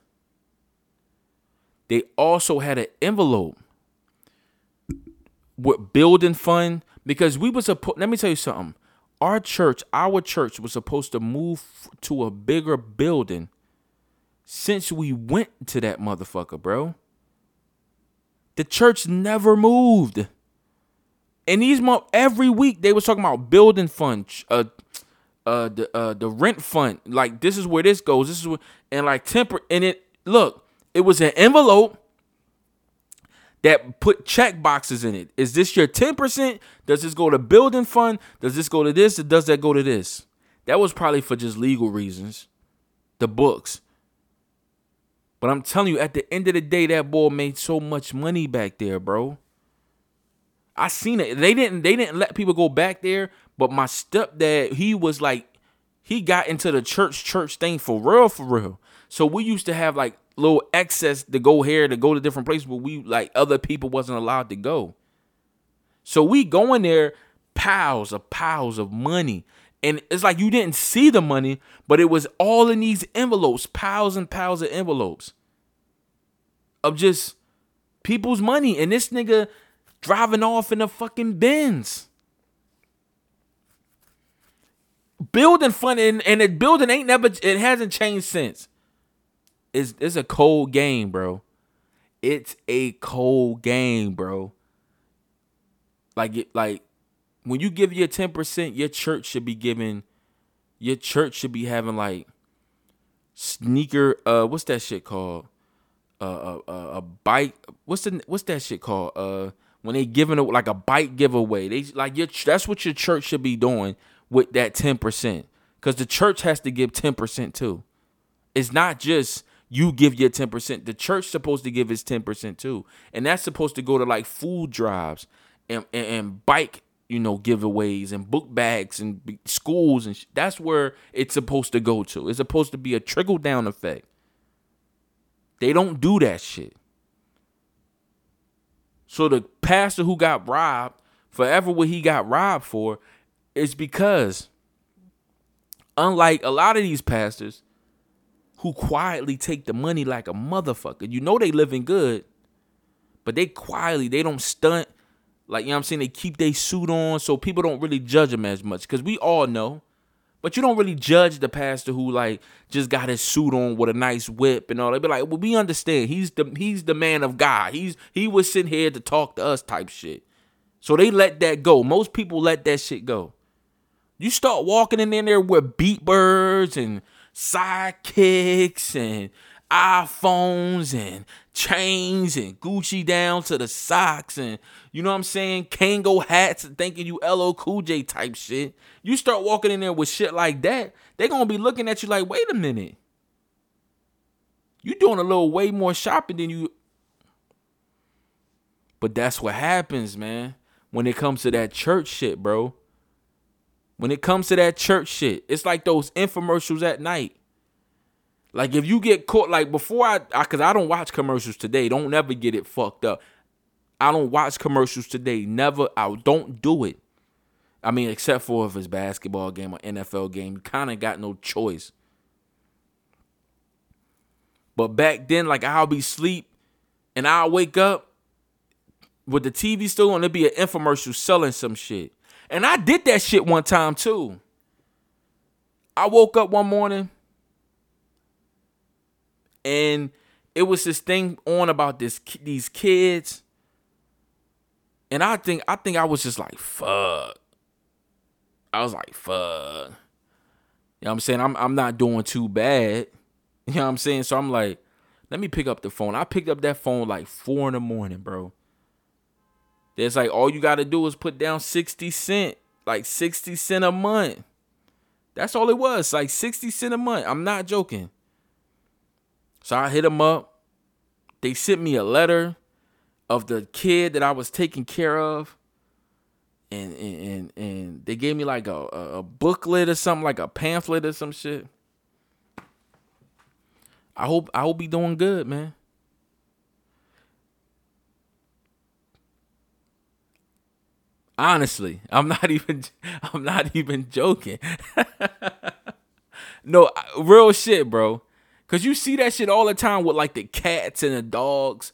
they also had an envelope with building fund because we was supposed let me tell you something. Our church our church was supposed to move to a bigger building since we went to that motherfucker bro. The church never moved. And these mo- every week they was talking about building fund uh uh the uh the rent fund. Like this is where this goes this is where and like temper and it look it was an envelope that put check boxes in it. Is this your 10%? Does this go to building fund? Does this go to this? Or does that go to this? That was probably for just legal reasons. The books. But I'm telling you, at the end of the day, that boy made so much money back there, bro. I seen it. They didn't they didn't let people go back there, but my stepdad, he was like, he got into the church church thing for real, for real. So we used to have like little excess to go here to go to different places, but we like other people wasn't allowed to go. So we going there, piles of piles of money. And it's like you didn't see the money, but it was all in these envelopes, piles and piles of envelopes of just people's money. And this nigga driving off in a fucking Benz. Building fun and, and the building ain't never it hasn't changed since. It's it's a cold game, bro. It's a cold game, bro. Like it like when you give your 10%, your church should be giving your church should be having like sneaker uh what's that shit called? Uh, a, a, a bike. What's the what's that shit called? Uh, when they giving a, like a bike giveaway, they like your that's what your church should be doing with that ten percent, because the church has to give ten percent too. It's not just you give your 10%. The church supposed to give its 10% too. And that's supposed to go to like food drives and, and, and bike, you know, giveaways and book bags and schools and sh- that's where it's supposed to go to. It's supposed to be a trickle down effect. They don't do that shit. So the pastor who got robbed, forever what he got robbed for, is because unlike a lot of these pastors who quietly take the money like a motherfucker, you know they living good, but they quietly, they don't stunt. Like, you know what I'm saying? They keep their suit on so people don't really judge them as much. Cause we all know. But you don't really judge the pastor who like just got his suit on with a nice whip and all. They be like, well, we understand. He's the he's the man of God. He's he was sitting here to talk to us type shit. So they let that go. Most people let that shit go. You start walking in there with beat birds and sidekicks and iPhones and chains and Gucci down to the socks and you know what I'm saying? Kangol hats and thinking you LL Cool J type shit. You start walking in there with shit like that, they gonna be looking at you like, wait a minute. You doing a little way more shopping than you. But that's what happens, man. When it comes to that church shit, bro. When it comes to that church shit, it's like those infomercials at night. Like if you get caught, like before I, cause I don't watch commercials today. Don't never get it fucked up. I don't watch commercials today. Never. I don't do it. I mean, except for if it's basketball game or NFL game, you kind of got no choice. But back then, like I'll be sleep, and I'll wake up with the TV still on. There'll be an infomercial selling some shit, and I did that shit one time too. I woke up one morning and it was this thing on about this these kids. And i think i think i was just like fuck. I was like fuck. You know what i'm saying? I'm, I'm not doing too bad. You know what i'm saying? So i'm like let me pick up the phone. I picked up that phone like four in the morning bro there's like all you gotta do is put down 60 cent like 60 cent a month that's all it was like 60 cent a month i'm not joking so I hit them up. They sent me a letter of the kid that I was taking care of. And and and, and they gave me like a, a, a booklet or something, like a pamphlet or some shit. I hope I hope he doing good, man. Honestly, I'm not even I'm not even joking. no, real shit, bro. Cause you see that shit all the time with like the cats and the dogs.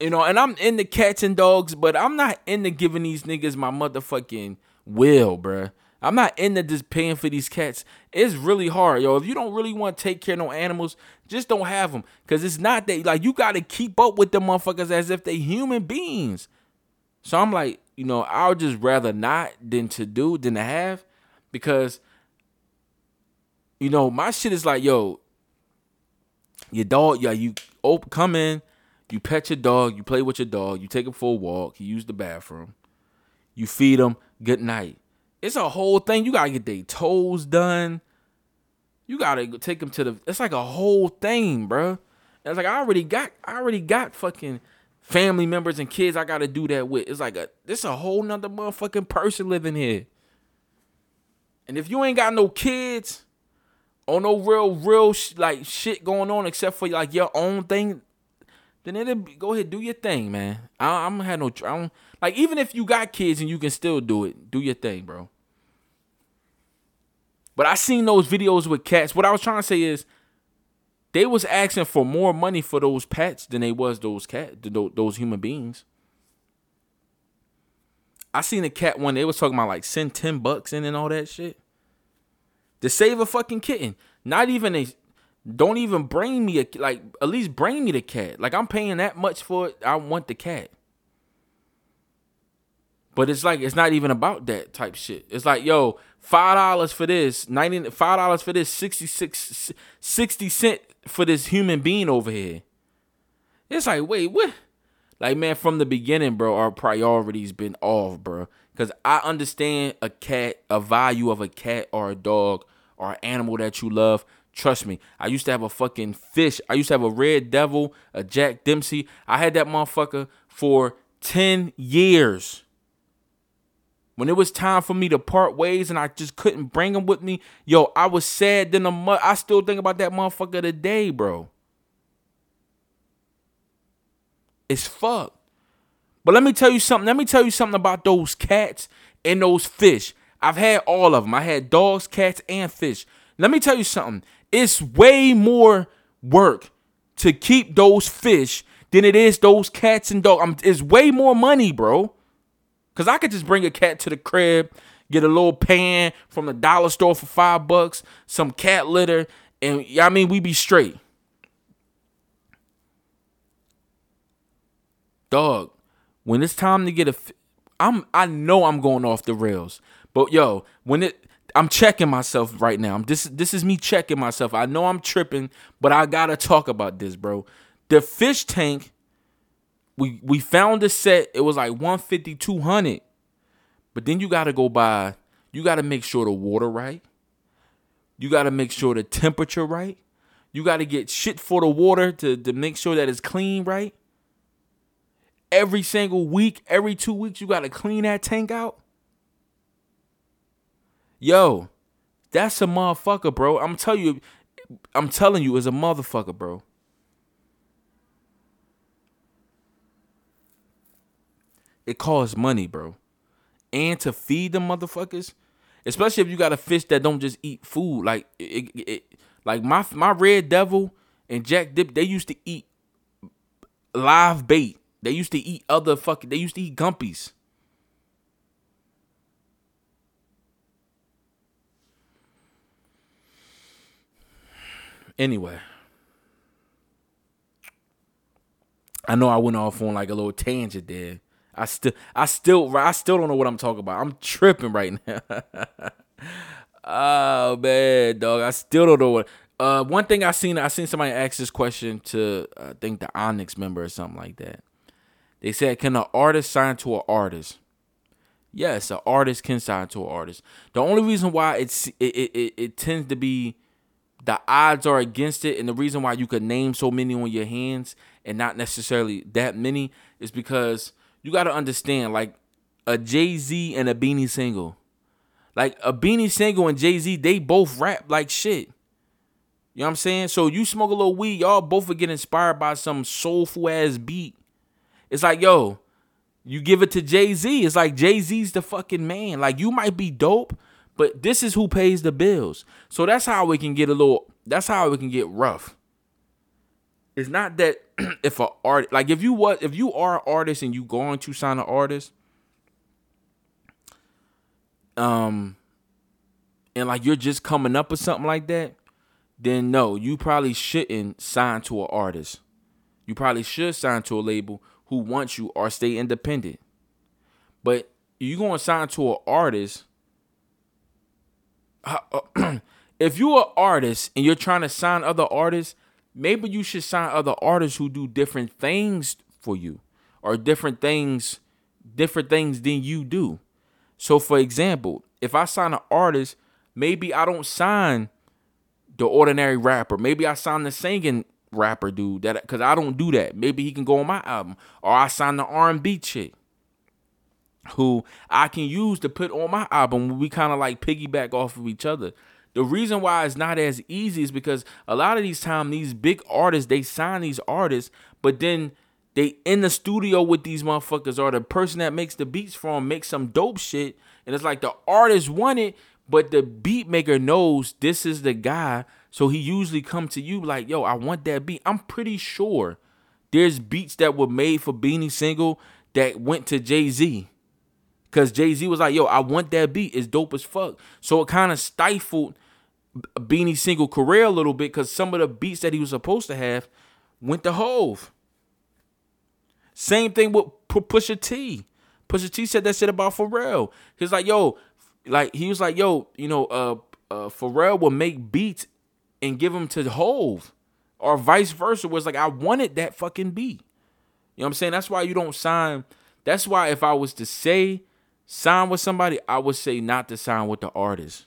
You know, and I'm into cats and dogs, but I'm not into giving these niggas my motherfucking will, bruh. I'm not into just paying for these cats. It's really hard, yo. If you don't really want to take care of no animals, just don't have them. Cause it's not that like you gotta keep up with the motherfuckers as if they human beings. So I'm like, you know, I would just rather not than to do than to have, because you know my shit is like, yo, your dog, yeah, you come in, you pet your dog, you play with your dog, you take him for a walk, you use the bathroom, you feed him, good night. It's a whole thing. You gotta get their toes done. You gotta take them to the. It's like a whole thing, bro. And it's like I already got, I already got fucking family members and kids. I gotta do that with. It's like a, this a whole nother motherfucking person living here. And if you ain't got no kids, or no real, real sh- like shit going on except for like your own thing, then it'll be, go ahead do your thing, man. I, I'm gonna have no, I don't, like even if you got kids and you can still do it, do your thing, bro. But I seen those videos with cats. What I was trying to say is, they was asking for more money for those pets than they was those cat, those human beings. I seen a cat one. They was talking about like send ten bucks in and all that shit to save a fucking kitten. Not even a. Don't even bring me a like. At least bring me the cat. Like I'm paying that much for it. I want the cat. But it's like it's not even about that type shit. It's like, yo, five dollars for this, ninety five dollars for this, 66, 60 cent for this human being over here. It's like, wait, what? Like, man, from the beginning, bro, our priorities been off, bro. Cause I understand a cat, a value of a cat or a dog or an animal that you love Trust me. I used to have a fucking fish. I used to have a Red Devil, a Jack Dempsey. I had that motherfucker for 10 years. When it was time for me to part ways and I just couldn't bring him with me, yo, I was sad than a mud. I still think about that motherfucker today, bro. It's fucked. But let me tell you something. Let me tell you something about those cats and those fish. I've had all of them. I had dogs, cats, and fish. Let me tell you something. It's way more work to keep those fish than it is those cats and dogs. Um, it's way more money, bro. Cause I could just bring a cat to the crib, get a little pan from the dollar store for five bucks, some cat litter, and I mean we be straight. Dog, when it's time to get a, I'm I know I'm going off the rails, but yo, when it I'm checking myself right now. This this is me checking myself. I know I'm tripping, but I gotta talk about this, bro. The fish tank we we found a set it was like 150 200 but then you got to go by you got to make sure the water right. You got to make sure the temperature right. You got to get shit for the water to, to make sure that it's clean right. Every single week every two weeks you got to clean that tank out. Yo that's a motherfucker bro. I'm telling you i'm telling you it's a motherfucker bro it costs money, bro. And to feed them motherfuckers, especially if you got a fish that don't just eat food, like it, it, it- like my my red devil and Jack Dip, they used to eat live bait. They used to eat other fucking. They used to eat gumpies. Anyway. I know I went off on like a little tangent there. I still, I still, I still don't know what I'm talking about. I'm tripping right now. oh man, dog, I still don't know what. Uh, one thing I seen, I seen somebody ask this question to, I think the Onyx member or something like that. They said, "Can an artist sign to an artist?" Yes, an artist can sign to an artist. The only reason why it's it it, it, it tends to be the odds are against it and the reason why you could name so many on your hands and not necessarily that many is because you got to understand like a Jay-Z and a Beanie Sigel. Like a Beanie Sigel and Jay-Z, they both rap like shit. You know what I'm saying? So you smoke a little weed, y'all both would get inspired by some soulful ass beat. It's like, yo, you give it to Jay-Z. It's like Jay-Z's the fucking man. Like you might be dope, but this is who pays the bills. So that's how we can get a little that's how we can get rough. It's not that if a art like if you what if you are an artist and you going to sign an artist, um, and like you're just coming up with something like that, then no, you probably shouldn't sign to an artist. You probably should sign to a label who wants you or stay independent. But you going to sign to an artist. uh, if you're an artist and you're trying to sign other artists, maybe you should sign other artists who do different things for you or different things different things than you do. So for example, if I sign an artist, maybe I don't sign the ordinary rapper. Maybe I sign the singing rapper dude that cuz I don't do that. Maybe he can go on my album or I sign the R&B chick who I can use to put on my album. We kind of like piggyback off of each other. The reason why it's not as easy is because a lot of these time these big artists they sign these artists, but then they in the studio with these motherfuckers or the person that makes the beats for them makes some dope shit, and it's like the artist want it, but the beat maker knows this is the guy, so he usually come to you like, "Yo, I want that beat." I'm pretty sure there's beats that were made for Beanie Sigel that went to Jay Z. Cause Jay Z was like, "Yo, I want that beat. It's dope as fuck." So it kind of stifled Beanie Sigel career a little bit because some of the beats that he was supposed to have went to Hove. Same thing with P- Pusha T. Pusha T said that shit about Pharrell. He's like, "Yo, like he was like, yo, you know, uh, uh, Pharrell will make beats and give them to Hove, or vice versa. Was like, I wanted that fucking beat. You know what I'm saying? That's why you don't sign. That's why if I was to say sign with somebody, I would say not to sign with the artist.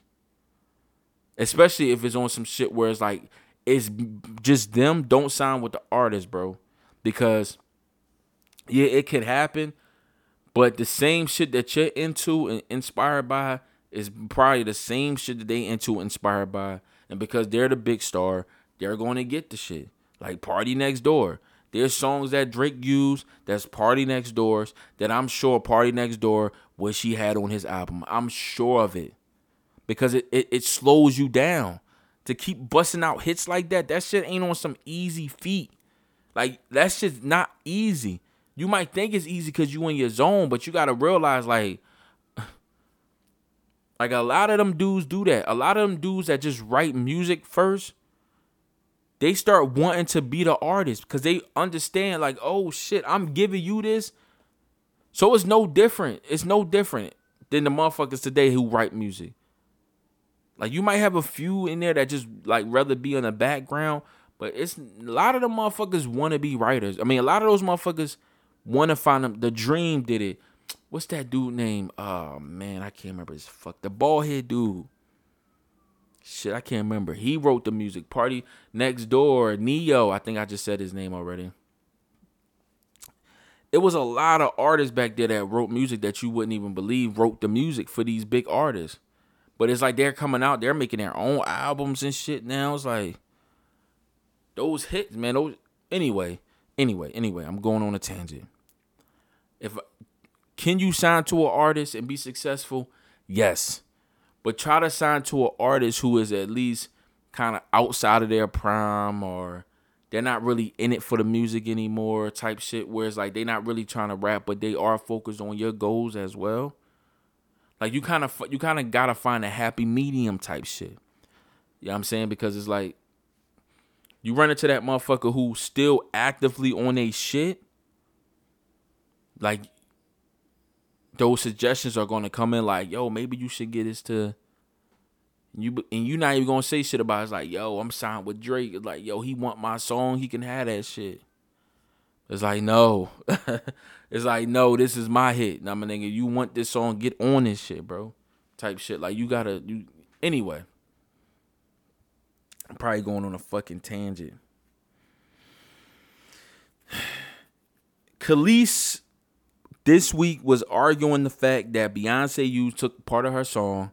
Especially if it's on some shit where it's like it's just them. Don't sign with the artist, bro, because yeah, it could happen. But the same shit that you're into and inspired by is probably the same shit that they into inspired by. And because they're the big star, they're going to get the shit. Like PartyNextDoor. There's songs that Drake used that's PartyNextDoor's that I'm sure PartyNextDoor what he had on his album. I'm sure of it. Because it, it, it slows you down. To keep busting out hits like that, that shit ain't on some easy feat. Like that shit's not easy. You might think it's easy because you in your zone, but you gotta realize like like a lot of them dudes do that. A lot of them dudes that just write music first, they start wanting to be the artist because they understand like, oh shit, I'm giving you this. So it's no different. It's no different than the motherfuckers today who write music. Like you might have a few in there that just like rather be in the background, but it's a lot of the motherfuckers want to be writers. I mean, a lot of those motherfuckers want to find them. The Dream did it. What's that dude name? Oh man, I can't remember his fuck. The bald head dude. Shit, I can't remember. He wrote the music. Party Next Door, Ne-Yo. I think I just said his name already. It was a lot of artists back there that wrote music that you wouldn't even believe wrote the music for these big artists. But it's like they're coming out, they're making their own albums and shit now. It's like those hits, man. Those anyway, anyway, anyway. I'm going on a tangent. If can you sign to an artist and be successful? Yes, but try to sign to an artist who is at least kind of outside of their prime or they're not really in it for the music anymore type shit where it's like they're not really trying to rap but they are focused on your goals as well like you kind of you kind of gotta find a happy medium type shit. You know what I'm saying? Because it's like you run into that motherfucker who's still actively on a shit. Like those suggestions are gonna come in like, yo, maybe you should get this to you and you not even gonna say shit about it. it's like, yo, I'm signed with Drake. It's like, yo, he want my song, he can have that shit. It's like, no. it's like, no, this is my hit. Now, my nigga, you want this song, get on this shit, bro. Type shit. Like, you gotta, you, anyway. I'm probably going on a fucking tangent. Kelis this week was arguing the fact that Beyonce used took part of her song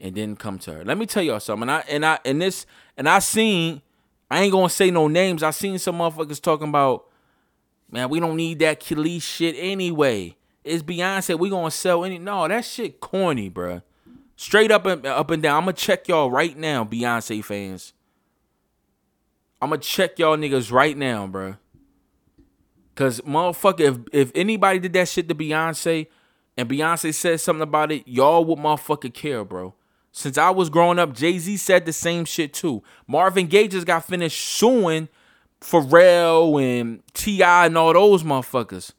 and didn't come to her. Let me tell y'all something. And I and I and this and I seen I ain't gonna say no names. I seen some motherfuckers talking about Man, we don't need that Kelis shit anyway. It's Beyonce. We gonna sell any? No, that shit corny, bruh. Straight up and up and down. I'm gonna check y'all right now, Beyonce fans. I'm gonna check y'all niggas right now, bruh. Cause motherfucker, if if anybody did that shit to Beyonce, and Beyonce said something about it, y'all would motherfucker care, bro. Since I was growing up, Jay Z said the same shit too. Marvin Gaye just got finished suing Pharrell and T.I. and all those motherfuckers.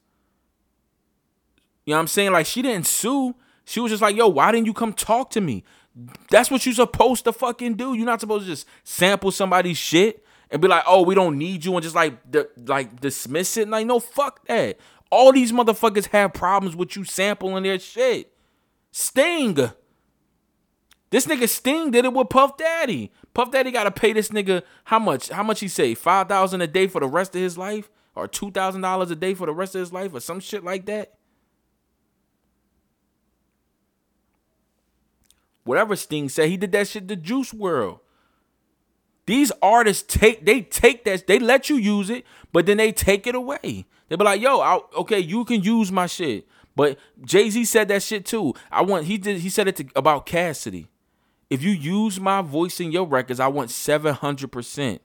You know what I'm saying? Like she didn't sue. She was just like, yo, why didn't you come talk to me? That's what you're supposed to fucking do. You're not supposed to just sample somebody's shit and be like, oh, we don't need you and just like d- like dismiss it. Like, no, fuck that. All these motherfuckers have problems with you sampling their shit. Sting. This nigga Sting did it with Puff Daddy. Puff Daddy gotta pay this nigga how much? How much he say? Five thousand a day for the rest of his life, or two thousand dollars a day for the rest of his life, or some shit like that. Whatever Sting said, he did that shit to Juice WRLD. These artists take they take that they let you use it, but then they take it away. They be like, "Yo, I, okay, you can use my shit." But Jay Z said that shit too. I want he did he said it to, about Cassidy. If you use my voice in your records, I want seven hundred percent.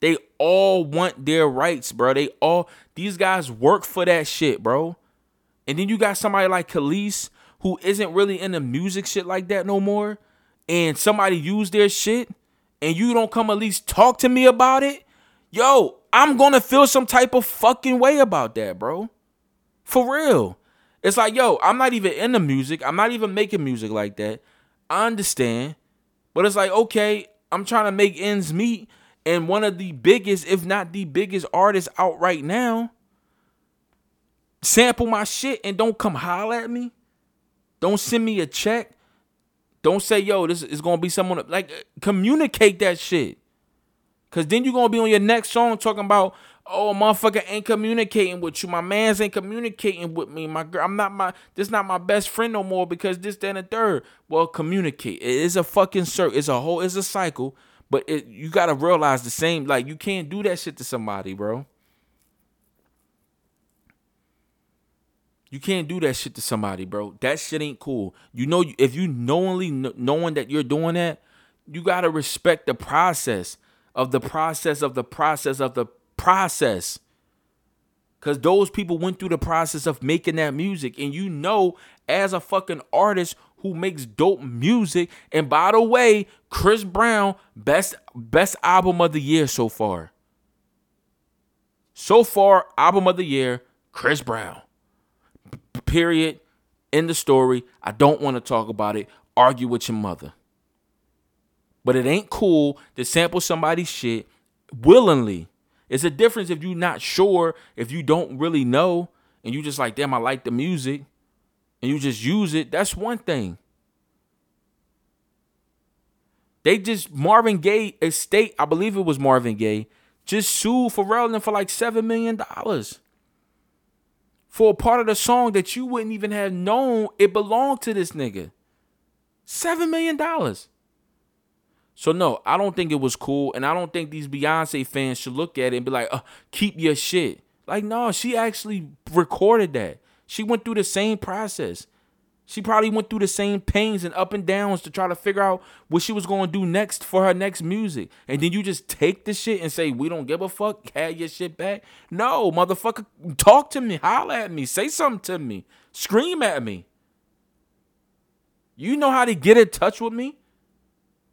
They all want their rights, bro. They all these guys work for that shit, bro. And then you got somebody like Kelis who isn't really in the music shit like that no more, and somebody use their shit, and you don't come at least talk to me about it, yo, I'm gonna feel some type of fucking way about that, bro. For real. It's like, yo, I'm not even in the music. I'm not even making music like that. I understand. But it's like, okay, I'm trying to make ends meet. And one of the biggest, if not the biggest artists out right now, sample my shit and don't come holler at me. Don't send me a check. Don't say, yo, this is gonna be someone like communicate that shit. Cause then you're gonna be on your next song talking about, oh, motherfucker ain't communicating with you. My man's ain't communicating with me. My girl, I'm not my this not my best friend no more because this, then and third. Well, communicate. It is a fucking circle. It's a whole, it's a cycle. But it, you gotta realize the same, like you can't do that shit to somebody, bro. You can't do that shit to somebody, bro. That shit ain't cool. You know, if you knowingly knowing that you're doing that, you gotta respect the process of the process of the process of the process. Cause those people went through the process of making that music, and you know, as a fucking artist who makes dope music, and by the way, Chris Brown best best album of the year so far. So far, album of the year, Chris Brown. Period. End the story. I don't want to talk about it. Argue with your mother. But it ain't cool to sample somebody's shit willingly it's a difference if you're not sure if you don't really know and you just like damn i like the music and you just use it that's one thing they just marvin gaye estate i believe it was marvin gaye just sued pharrell and for like seven million dollars for a part of the song that you wouldn't even have known it belonged to this nigga. Seven million dollars. So no, I don't think it was cool, and I don't think these Beyonce fans should look at it and be like, uh, "Keep your shit." Like, no, she actually recorded that. She went through the same process. She probably went through the same pains and up and downs to try to figure out what she was going to do next for her next music. And then you just take the shit and say, we don't give a fuck, have your shit back. No, motherfucker, talk to me, holler at me, say something to me, scream at me. You know how to get in touch with me?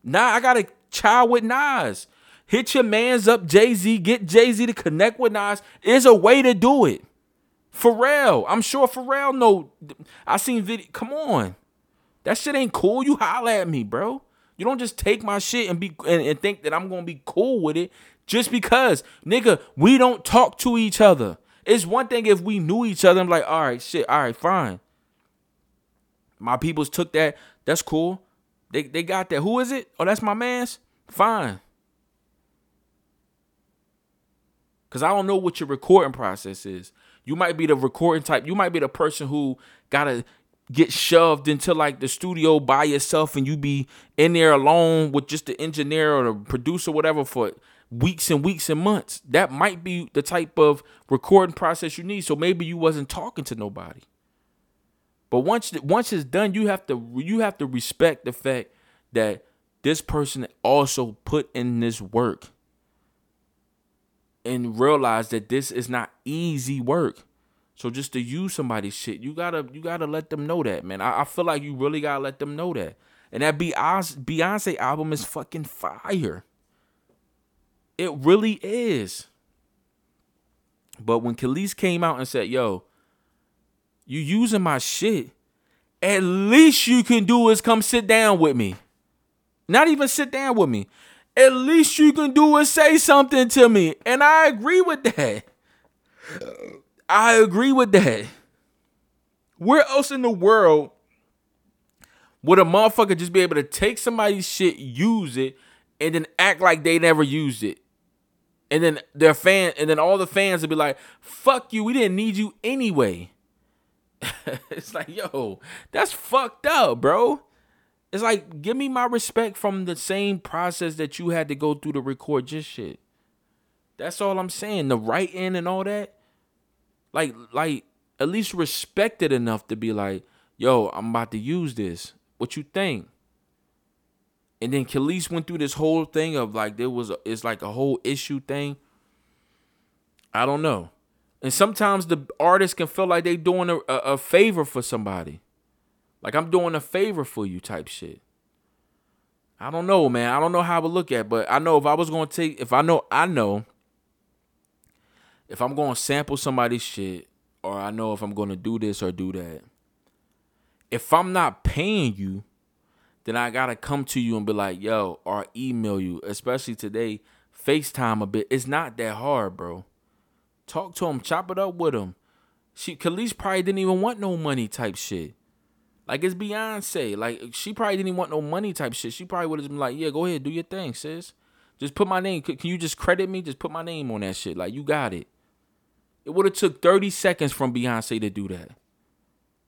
Nah, I got a child with Nas. Hit your mans up, Jay Z. Get Jay Z to connect with Nas. Is a way to do it. Pharrell, I'm sure Pharrell know. I seen video. Come on, that shit ain't cool. You holler at me, bro. You don't just take my shit and be and, and think that I'm gonna be cool with it just because, nigga. We don't talk to each other. It's one thing if we knew each other. I'm like, all right, shit, all right, fine. My peoples took that. That's cool. They they got that. Who is it? Oh, that's my man's. Fine. Cause I don't know what your recording process is. You might be the recording type. You might be the person who gotta get shoved into like the studio by yourself and you be in there alone with just the engineer or the producer, whatever, for weeks and weeks and months. That might be the type of recording process you need. So maybe you wasn't talking to nobody. But once once it's done, you have to you have to respect the fact that this person also put in this work and realize that this is not easy work. So just to use somebody's shit, you gotta you gotta let them know that, man. I, I feel like you really gotta let them know that. And that Beyonce, album is fucking fire. It really is. But when Kelis came out and said, "Yo, you using my shit," at least you can do is come sit down with me. Not even sit down with me at least you can do is say something to me. And I agree with that. I agree with that. Where else in the world would a motherfucker just be able to take somebody's shit, use it, and then act like they never used it? And then their fan, and then all the fans would be like, fuck you, we didn't need you anyway. it's like, yo, that's fucked up, bro. It's like, give me my respect from the same process that you had to go through to record just shit. That's all I'm saying. The writing and all that. Like, like, at least respect it enough to be like, yo, I'm about to use this. What you think? And then Kelis went through this whole thing of like there was a, it's like a whole issue thing. I don't know. And sometimes the artist can feel like they're doing a, a, a favor for somebody. Like I'm doing a favor for you type shit. I don't know, man. I don't know how I would look at, it, but I know if I was gonna take if I know I know if I'm gonna sample somebody's shit, or I know if I'm gonna do this or do that. If I'm not paying you, then I gotta come to you and be like, yo, or email you, especially today, FaceTime a bit. It's not that hard, bro. Talk to him, chop it up with him. She Kelis probably didn't even want no money type shit. Like it's Beyonce. Like she probably didn't even want no money type shit. She probably would have been like, yeah, go ahead, do your thing, sis. Just put my name. Can can you just credit me? Just put my name on that shit. Like you got it. It would have took 30 seconds from Beyonce to do that.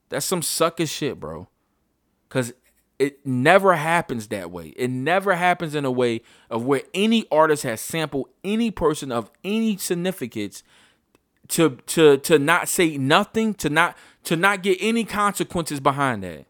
That's some sucker shit, bro. Cause it never happens that way. It never happens in a way of where any artist has sampled any person of any significance to to to not say nothing, to not to not get any consequences behind that.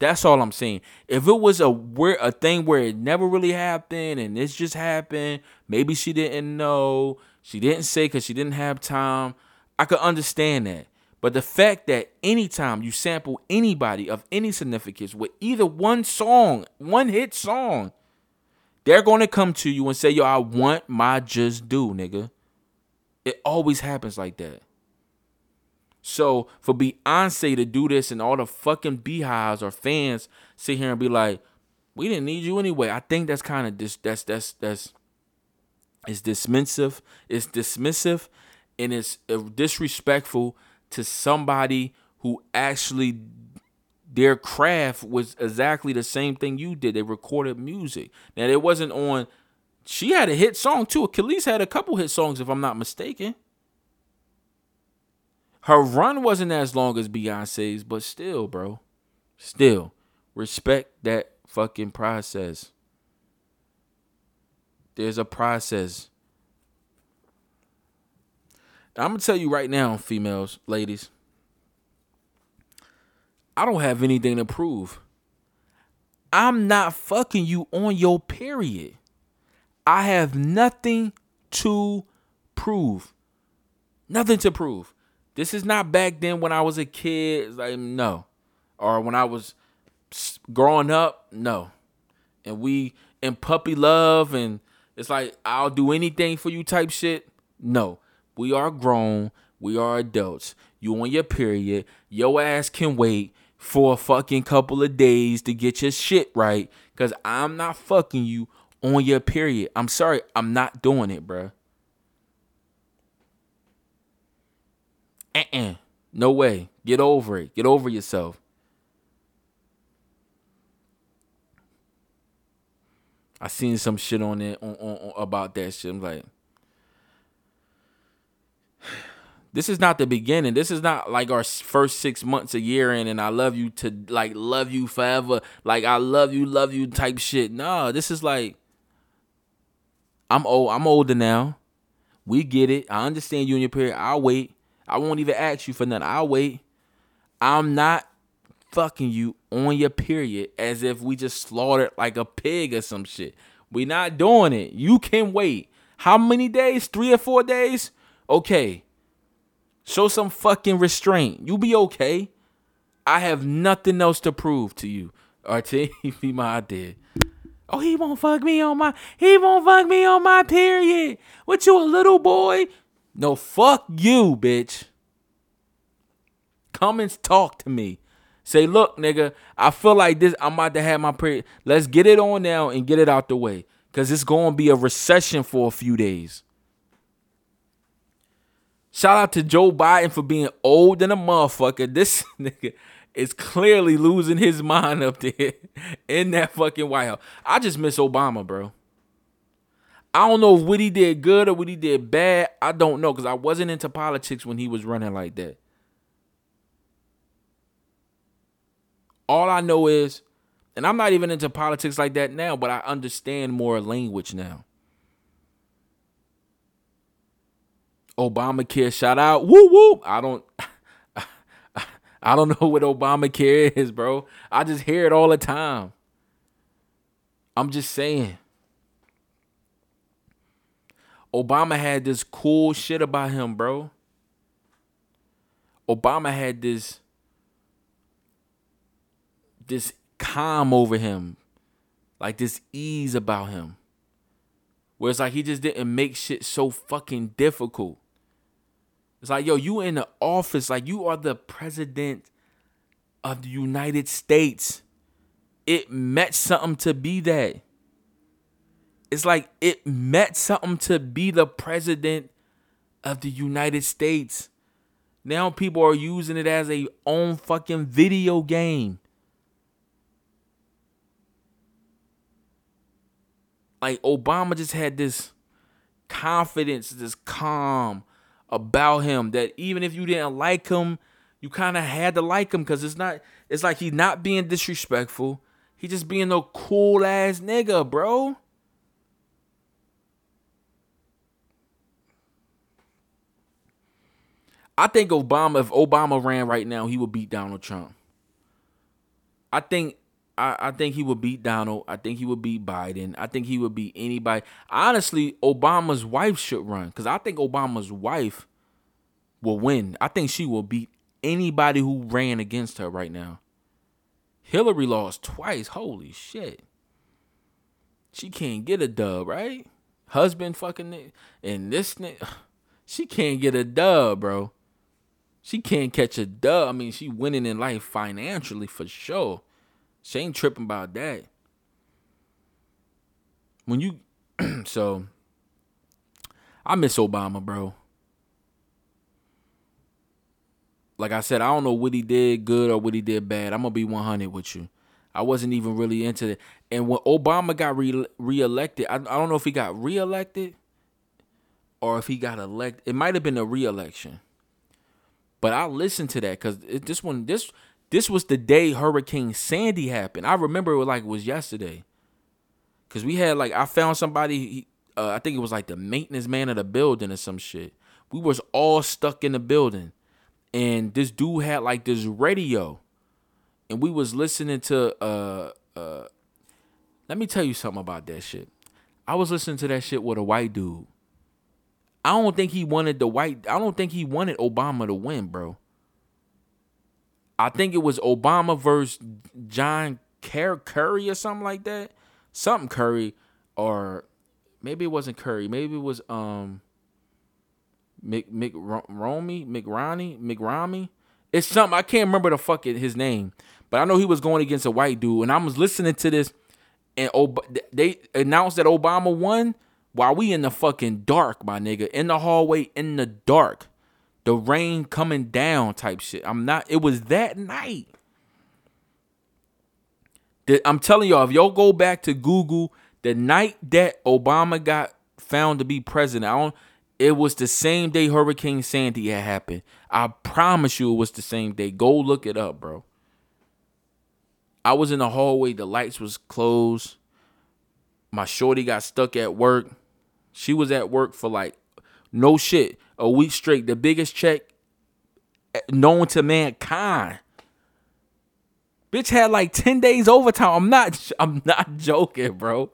That's all I'm saying. If it was a where a thing where it never really happened and this just happened, maybe she didn't know, she didn't say because she didn't have time, I could understand that. But the fact that anytime you sample anybody of any significance with either one song, one hit song, they're gonna come to you and say, "Yo, I want my just do, nigga." It always happens like that. So for Beyonce to do this and all the fucking BeyHives or fans sit here and be like, "We didn't need you anyway," I think that's kind of dis- that's that's that's it's dismissive. It's dismissive, and it's uh, disrespectful to somebody who actually their craft was exactly the same thing you did. They recorded music. Now it wasn't on. She had a hit song too. Kelis had a couple hit songs, if I'm not mistaken. Her run wasn't as long as Beyonce's, but still, bro. Still, respect that fucking process. There's a process. I'm gonna tell you right now, females, ladies. I don't have anything to prove. I'm not fucking you on your period. I have nothing to prove. Nothing to prove. This is not back then when I was a kid. Like no, or when I was growing up. No, and we in puppy love and it's like I'll do anything for you type shit. No, we are grown. We are adults. You on your period. Your ass can wait for a fucking couple of days to get your shit right. Cause I'm not fucking you on your period. I'm sorry. I'm not doing it, bruh. Uh-uh. No way. Get over it. Get over yourself. I seen some shit on it on, on, on about that shit. I'm like, this is not the beginning. This is not like our first six months a year in, and I love you to like love you forever. Like I love you, love you type shit. No, this is like I'm old. I'm older now. We get it. I understand you in your period. I'll wait. I won't even ask you for nothing. I'll wait. I'm not fucking you on your period as if we just slaughtered like a pig or some shit. We not doing it. You can wait. How many days? Three or four days? Okay. Show some fucking restraint. You be okay. I have nothing else to prove to you. Or be my idea. Oh, he won't fuck me on my he won't fuck me on my period. What you a little boy? No, fuck you, bitch. Come and talk to me. Say, look, nigga, I feel like this. I'm about to have my period. Let's get it on now and get it out the way. Cause it's gonna be a recession for a few days. Shout out to Joe Biden for being old and a motherfucker. This nigga is clearly losing his mind up there in that fucking White House. I just miss Obama, bro. I don't know what he did good or what he did bad. I don't know because I wasn't into politics when he was running like that. All I know is, and I'm not even into politics like that now, but I understand more language now. Obamacare, shout out, woo woo. I don't, I don't know what Obamacare is, bro. I just hear it all the time. I'm just saying. Obama had this cool shit about him, bro. Obama had this this calm over him. Like this ease about him. Where it's like he just didn't make shit so fucking difficult. It's like, yo, you in the office, like you are the president of the United States. It meant something to be that. It's like it meant something to be the president of the United States. Now people are using it as a own fucking video game. Like Obama just had this confidence, this calm about him that even if you didn't like him, you kind of had to like him because it's not. It's like he's not being disrespectful. He just being a cool ass nigga, bro. I think Obama, if Obama ran right now, he would beat Donald Trump. I think I, I think he would beat Donald. I think he would beat Biden. I think he would beat anybody. Honestly, Obama's wife should run because I think Obama's wife will win. I think she will beat anybody who ran against her right now. Hillary lost twice. Holy shit. She can't get a dub, right? Husband fucking and this nigga, she can't get a dub, bro. She can't catch a dub. I mean, she winning in life financially for sure. She ain't tripping about that. When you so I miss Obama, bro. Like I said, I don't know what he did good or what he did bad. I'm gonna be 100 with you. I wasn't even really into it. And when Obama got re reelected, I, I don't know if he got reelected or if he got elected. It might have been a reelection. But I listened to that because this one, this this was the day Hurricane Sandy happened. I remember it was like it was yesterday. Cause we had like I found somebody. Uh, I think it was like the maintenance man of the building or some shit. We was all stuck in the building, and this dude had like this radio, and we was listening to. uh uh Let me tell you something about that shit. I was listening to that shit with a white dude. I don't think he wanted the white. I don't think he wanted Obama to win, bro. I think it was Obama versus John Kerry or something like that. Something Kerry, or maybe it wasn't Kerry. Maybe it was um. Mc Romy McRonnie McRami. It's something I can't remember the fucking his name, but I know he was going against a white dude, and I was listening to this, and Ob- they announced that Obama won while we in the fucking dark, my nigga, in the hallway in the dark, the rain coming down type shit. I'm not. It was that night. I'm telling y'all, if y'all go back to Google, the night that Obama got found to be president, I don't. It was the same day Hurricane Sandy had happened. I promise you, it was the same day. Go look it up, bro. I was in the hallway. The lights was closed. My shorty got stuck at work. She was at work for like no shit a week straight. The biggest check known to mankind. Bitch had like 10 days overtime. I'm not I'm not joking, bro.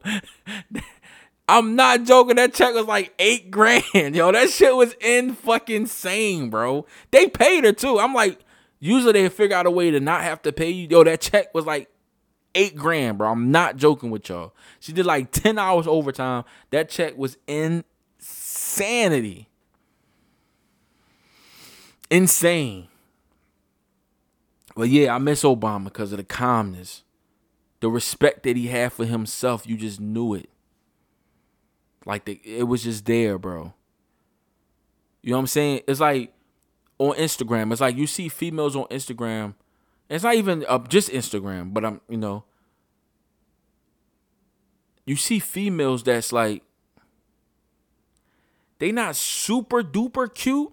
I'm not joking. That check was like eight grand. Yo, that shit was in fucking insane, bro. They paid her too. I'm like, usually they figure out a way to not have to pay you. Yo, that check was like eight grand, bro. I'm not joking with y'all. She did like 10 hours overtime. That check was insanity. Insane. But yeah, I miss Obama because of the calmness. The respect that he had for himself, you just knew it. Like the, it was just there, bro. You know what I'm saying? It's like on Instagram. It's like you see females on Instagram. It's not even uh, just Instagram, but I'm, you know, you see females that's like they not super duper cute.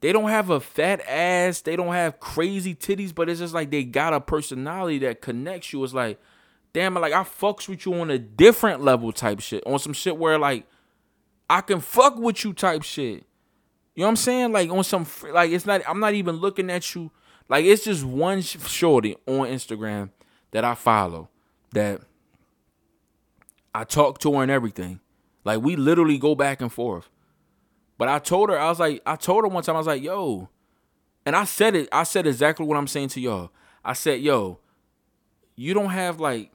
They don't have a fat ass. They don't have crazy titties, but it's just like they got a personality that connects you. It's like, damn, it, like I fucks with you on a different level type shit. On some shit where like I can fuck with you type shit. You know what I'm saying? Like on some like it's not. I'm not even looking at you. Like it's just one shorty on Instagram that I follow that I talk to her and everything. Like we literally go back and forth. But I told her, I was like, I told her one time, I was like, yo, and I said it, I said exactly what I'm saying to y'all. I said, yo, you don't have like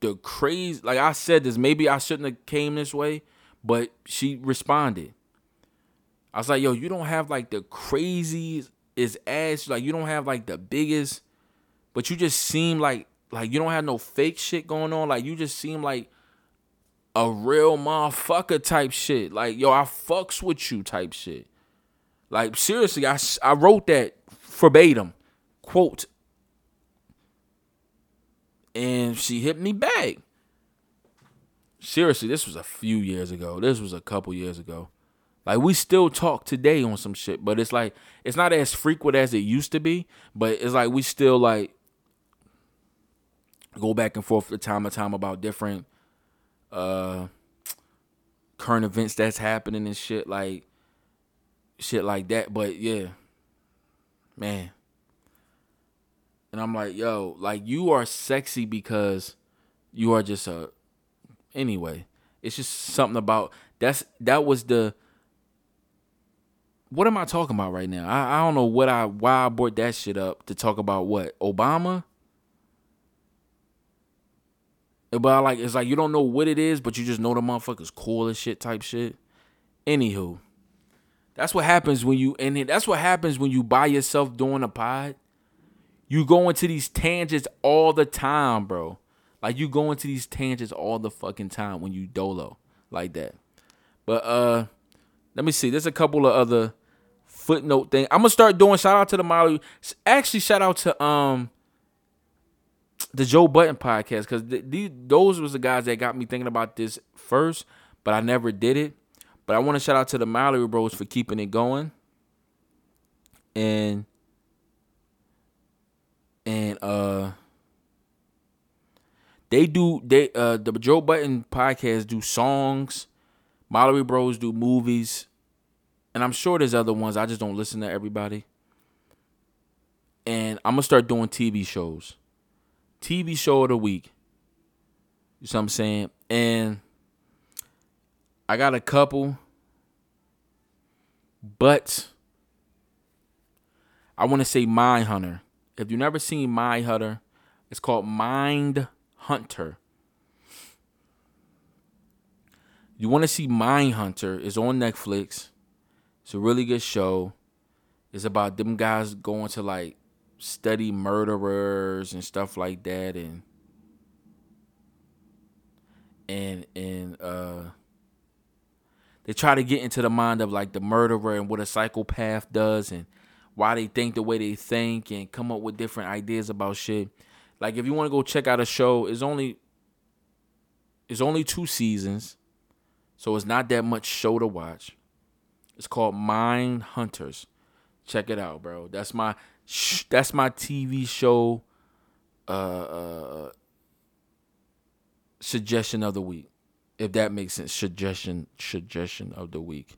the crazy like I said this, maybe I shouldn't have came this way, but she responded. I was like, yo, you don't have like the craziest ass, like you don't have like the biggest, but you just seem like like you don't have no fake shit going on. Like you just seem like a real motherfucker type shit. Like, yo, I fucks with you type shit. Like seriously, I, I wrote that verbatim, quote, and she hit me back. Seriously, this was a few years ago. This was a couple years ago. Like we still talk today on some shit, but it's like it's not as frequent as it used to be. But it's like we still like go back and forth from time to time about different uh current events that's happening and shit like shit like that. But yeah, man. And I'm like, yo, like you are sexy because you are just a anyway. It's just something about that's that was the what am I talking about right now? I, I don't know what I why I brought that shit up to talk about what Obama. But I like it's like you don't know what it is, but you just know the motherfucker's cool as shit type shit. Anywho, that's what happens when you and that's what happens when you by yourself doing a pod. You go into these tangents all the time, bro. Like you go into these tangents all the fucking time when you dolo like that. But uh let me see. There's a couple of other footnote thing. I'm gonna start doing shout out to the Molly. Actually, shout out to um the Joe Budden podcast because th- those was the guys that got me thinking about this first, but I never did it. But I want to shout out to the Mallory Bros for keeping it going, and and uh they do they uh the Joe Budden podcast do songs, Mallory Bros do movies, and I'm sure there's other ones. I just don't listen to everybody. And I'm gonna start doing TV shows. TV show of the week. You see what I'm saying? And I got a couple, but I want to say Mindhunter. If you've never seen Mindhunter, it's called Mind Hunter. You want to see Mindhunter? It's on Netflix. It's a really good show. It's about them guys going to like study murderers and stuff like that and and and uh they try to get into the mind of like the murderer and what a psychopath does and why they think the way they think and come up with different ideas about shit. Like if you want to go check out a show, it's only it's only two seasons. So it's not that much show to watch. It's called Mindhunters. Check it out, bro. That's my that's my TV show uh, uh suggestion of the week. If that makes sense. Suggestion suggestion of the week.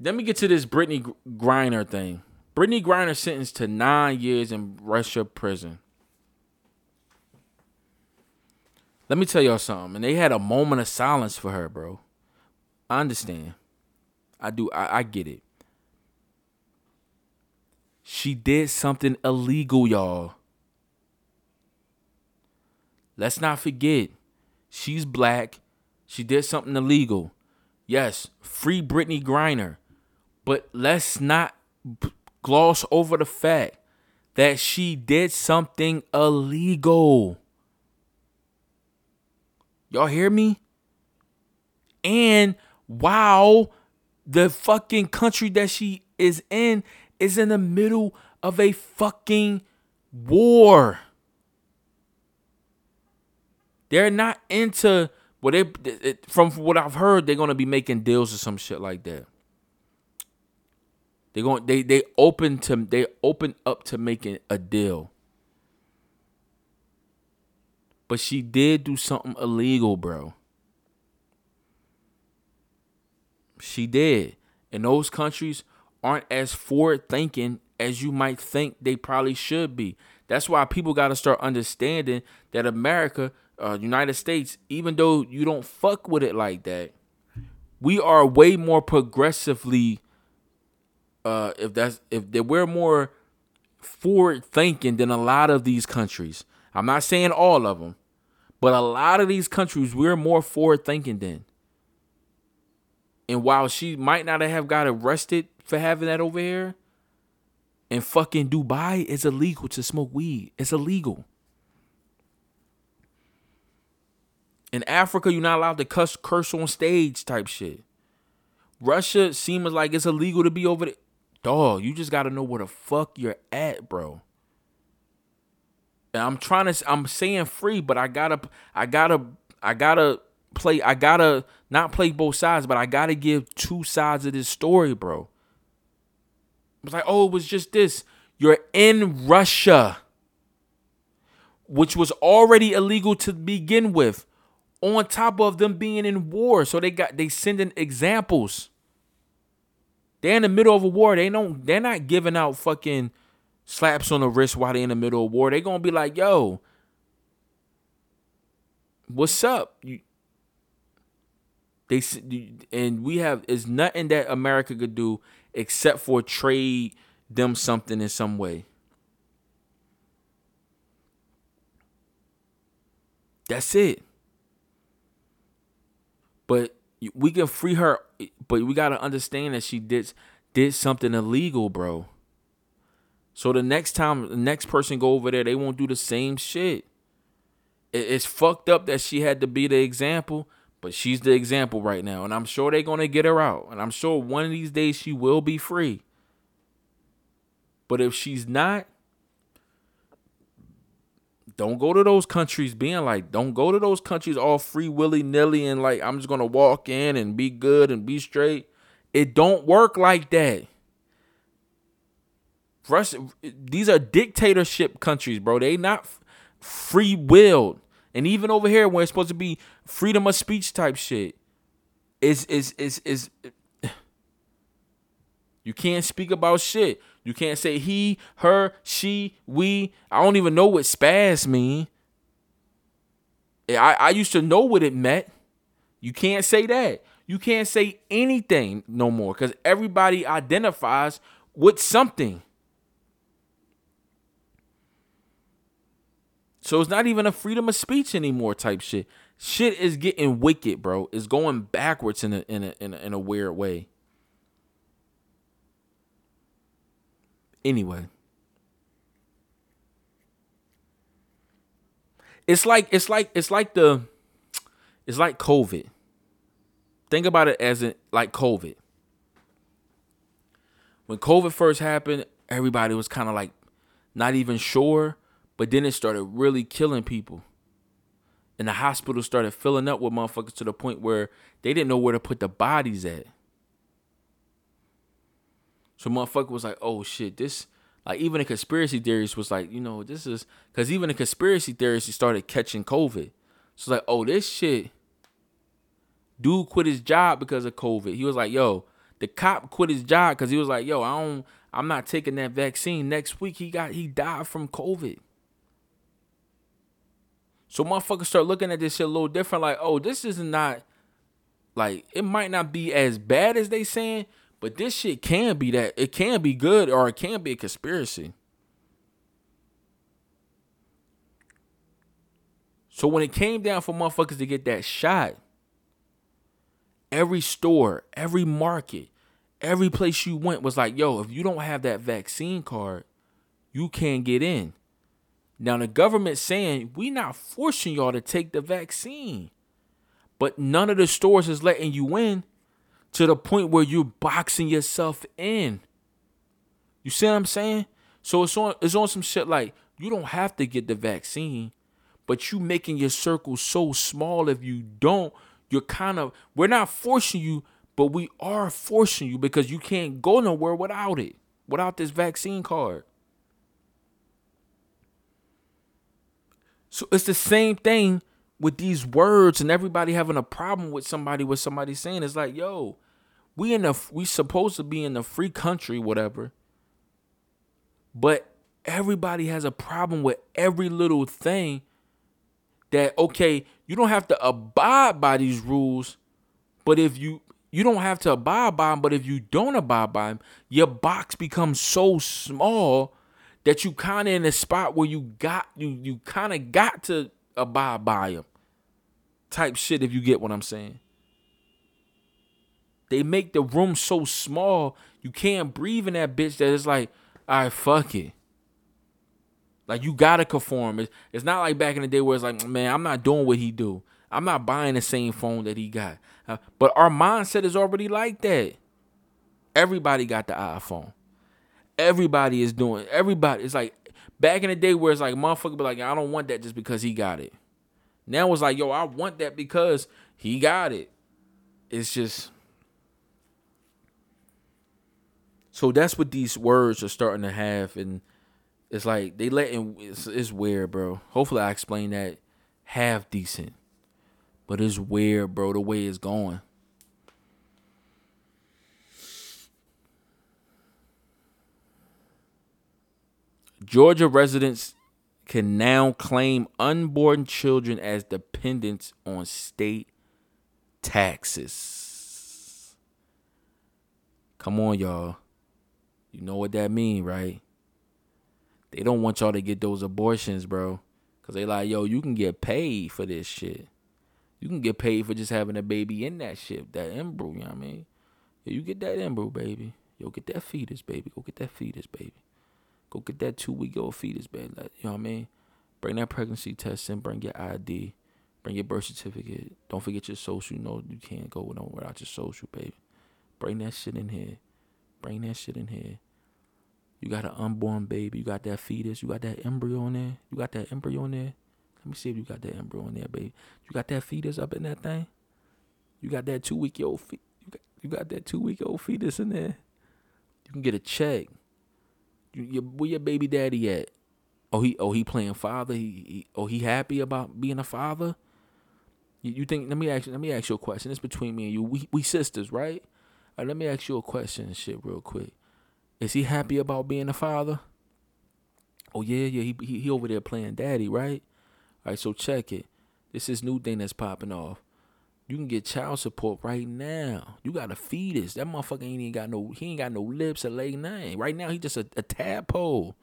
Let me get to this Brittney Gr- Griner thing. Brittney Griner sentenced to nine years in Russia prison. Let me tell y'all something. And they had a moment of silence for her, bro. I understand. I do. I, I get it. She did something illegal, y'all. Let's not forget. She's black. She did something illegal. Yes, free Brittney Griner. But let's not gloss over the fact that she did something illegal. Y'all hear me? And wow, the fucking country that she is in is in the middle of a fucking war. They're not into what they it, from what I've heard, they're gonna be making deals or some shit like that. They going they they open to they open up to making a deal. But she did do something illegal, bro. She did. In those countries aren't as forward thinking as you might think they probably should be. That's why people got to start understanding that America, uh, United States, even though you don't fuck with it like that, we are way more progressively. Uh, if that's if they, we're more forward thinking than a lot of these countries. I'm not saying all of them, but a lot of these countries we're more forward thinking than. And while she might not have got arrested for having that over here, in fucking Dubai, it's illegal to smoke weed. It's illegal. In Africa, you're not allowed to cuss, curse on stage type shit. Russia seems like it's illegal to be over there. Dog, you just gotta know where the fuck you're at, bro. And I'm trying to I'm saying free, but I gotta I gotta I gotta play I gotta not play both sides, but I gotta give two sides of this story, bro. It's like, oh, it was just this. You're in Russia, which was already illegal to begin with, on top of them being in war. So they got they sending examples. They're in the middle of a war. They don't they're not giving out fucking slaps on the wrist while they're in the middle of war. They're gonna be like, yo, what's up? You they and we have is nothing that America could do except for trade them something in some way. That's it. But we can free her, but we gotta understand that she did did something illegal, bro. So the next time the next person go over there, they won't do the same shit. It's fucked up that she had to be the example, but she's the example right now, and I'm sure they're gonna get her out, and I'm sure one of these days she will be free. But if she's not, don't go to those countries being like, don't go to those countries all free willy nilly and like I'm just gonna walk in and be good and be straight. It don't work like that. Russia, these are dictatorship countries, bro. They not free willed. And even over here, where it's supposed to be freedom of speech type shit, is is is is you can't speak about shit. You can't say he, her, she, we. I don't even know what spaz mean. I, I used to know what it meant. You can't say that. You can't say anything no more because everybody identifies with something. So it's not even a freedom of speech anymore type shit. Shit is getting wicked, bro. It's going backwards in a in a in a, in a weird way. Anyway. It's like it's like it's like the it's like COVID. Think about it as in like COVID. When COVID first happened, everybody was kind of like not even sure, but then it started really killing people. And the hospital started filling up with motherfuckers to the point where they didn't know where to put the bodies at. So motherfucker was like, oh shit, this like even the conspiracy theories was like, you know, this is because even the conspiracy theorists started catching COVID. So like, oh, this shit. Dude quit his job because of COVID. He was like, yo, the cop quit his job because he was like, yo, I don't, I'm not taking that vaccine. Next week he got he died from COVID. So motherfuckers start looking at this shit a little different, like, oh, this is not like it might not be as bad as they saying, but this shit can be that it can be good or it can be a conspiracy. So when it came down for motherfuckers to get that shot, every store, every market, every place you went was like, yo, if you don't have that vaccine card, you can't get in. Now the government saying we not forcing y'all to take the vaccine. But none of the stores is letting you in to the point where you're boxing yourself in. You see what I'm saying? So it's on it's on some shit like you don't have to get the vaccine, but you making your circle so small if you don't, you're kind of we're not forcing you, but we are forcing you because you can't go nowhere without it, without this vaccine card. So it's the same thing with these words and everybody having a problem with somebody with somebody saying it's like, yo, we in the we supposed to be in a free country, whatever. But everybody has a problem with every little thing that okay, you don't have to abide by these rules, but if you you don't have to abide by them, but if you don't abide by them, your box becomes so small that you kind of in a spot where you got you you kind of got to abide by them. Type shit if you get what I'm saying. They make the room so small you can't breathe in that bitch that it's like, all right, fuck it. Like you gotta conform. It's, it's not like back in the day where it's like, man, I'm not doing what he do. I'm not buying the same phone that he got. Uh, but our mindset is already like that. Everybody got the iPhone. Everybody is doing. Everybody. It's like back in the day where it's like motherfucker be like, I don't want that just because he got it. Now it's like, yo, I want that because he got it. It's just. So that's what these words are starting to have, and it's like they letting it's, it's weird, bro. Hopefully, I explain that half decent, but it's weird, bro. The way it's going. Georgia residents can now claim unborn children as dependents on state taxes. Come on, y'all. You know what that mean, right? They don't want y'all to get those abortions, bro. Cause they like, yo, you can get paid for this shit. You can get paid for just having a baby in that shit, that embryo, you know what I mean? Yeah, you get that embryo, baby. Yo, get that fetus, baby. Go get that fetus, baby. Go get that two week old fetus, baby. Like, you know what I mean? Bring that pregnancy test in, bring your ID, bring your birth certificate. Don't forget your social. You know you can't go without your social, baby. Bring that shit in here. Bring that shit in here. You got an unborn baby. You got that fetus. You got that embryo in there. You got that embryo in there. Let me see if you got that embryo in there, baby. You got that fetus up in that thing. You got that two week old fe- you you got that two week old fetus in there. You can get a check. You, your, where your baby daddy at? Oh he oh he playing father. He, he oh he happy about being a father. You, you think? Let me ask you. Let me ask you a question. It's between me and you. We we sisters, right? Right, let me ask you a question, shit, real quick. Is he happy about being a father? Oh yeah, yeah. He he, he over there playing daddy, right? All right, so check it. This is new thing that's popping off. You can get child support right now. You got a fetus. That motherfucker ain't even got no. He ain't got no lips or leg name. Right now, he just a, a tadpole.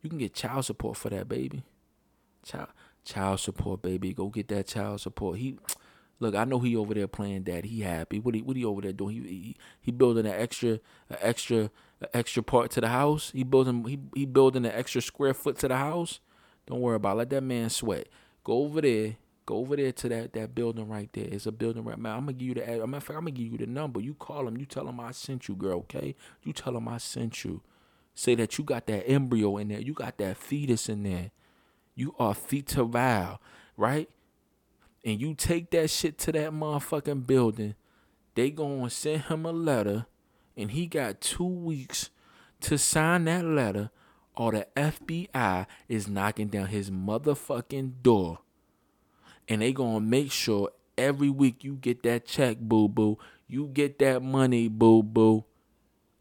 You can get child support for that baby. Child child support, baby. Go get that child support. He look. I know he over there playing dad. He happy. What he what he over there doing? He he, he building an extra an extra an extra part to the house. He building he he building an extra square foot to the house. Don't worry about. It. Let that man sweat. Go over there. Go over there to that, that building right there. It's a building right man. I'm gonna give you the. I'm gonna, I'm gonna give you the number. You call him. You tell him I sent you, girl. Okay. You tell him I sent you. Say that you got that embryo in there. You got that fetus in there. You are fetal, right? And you take that shit to that motherfucking building. They gonna send him a letter, and he got two weeks to sign that letter, or the FBI is knocking down his motherfucking door and they gonna make sure every week you get that check, boo boo. You get that money, boo boo.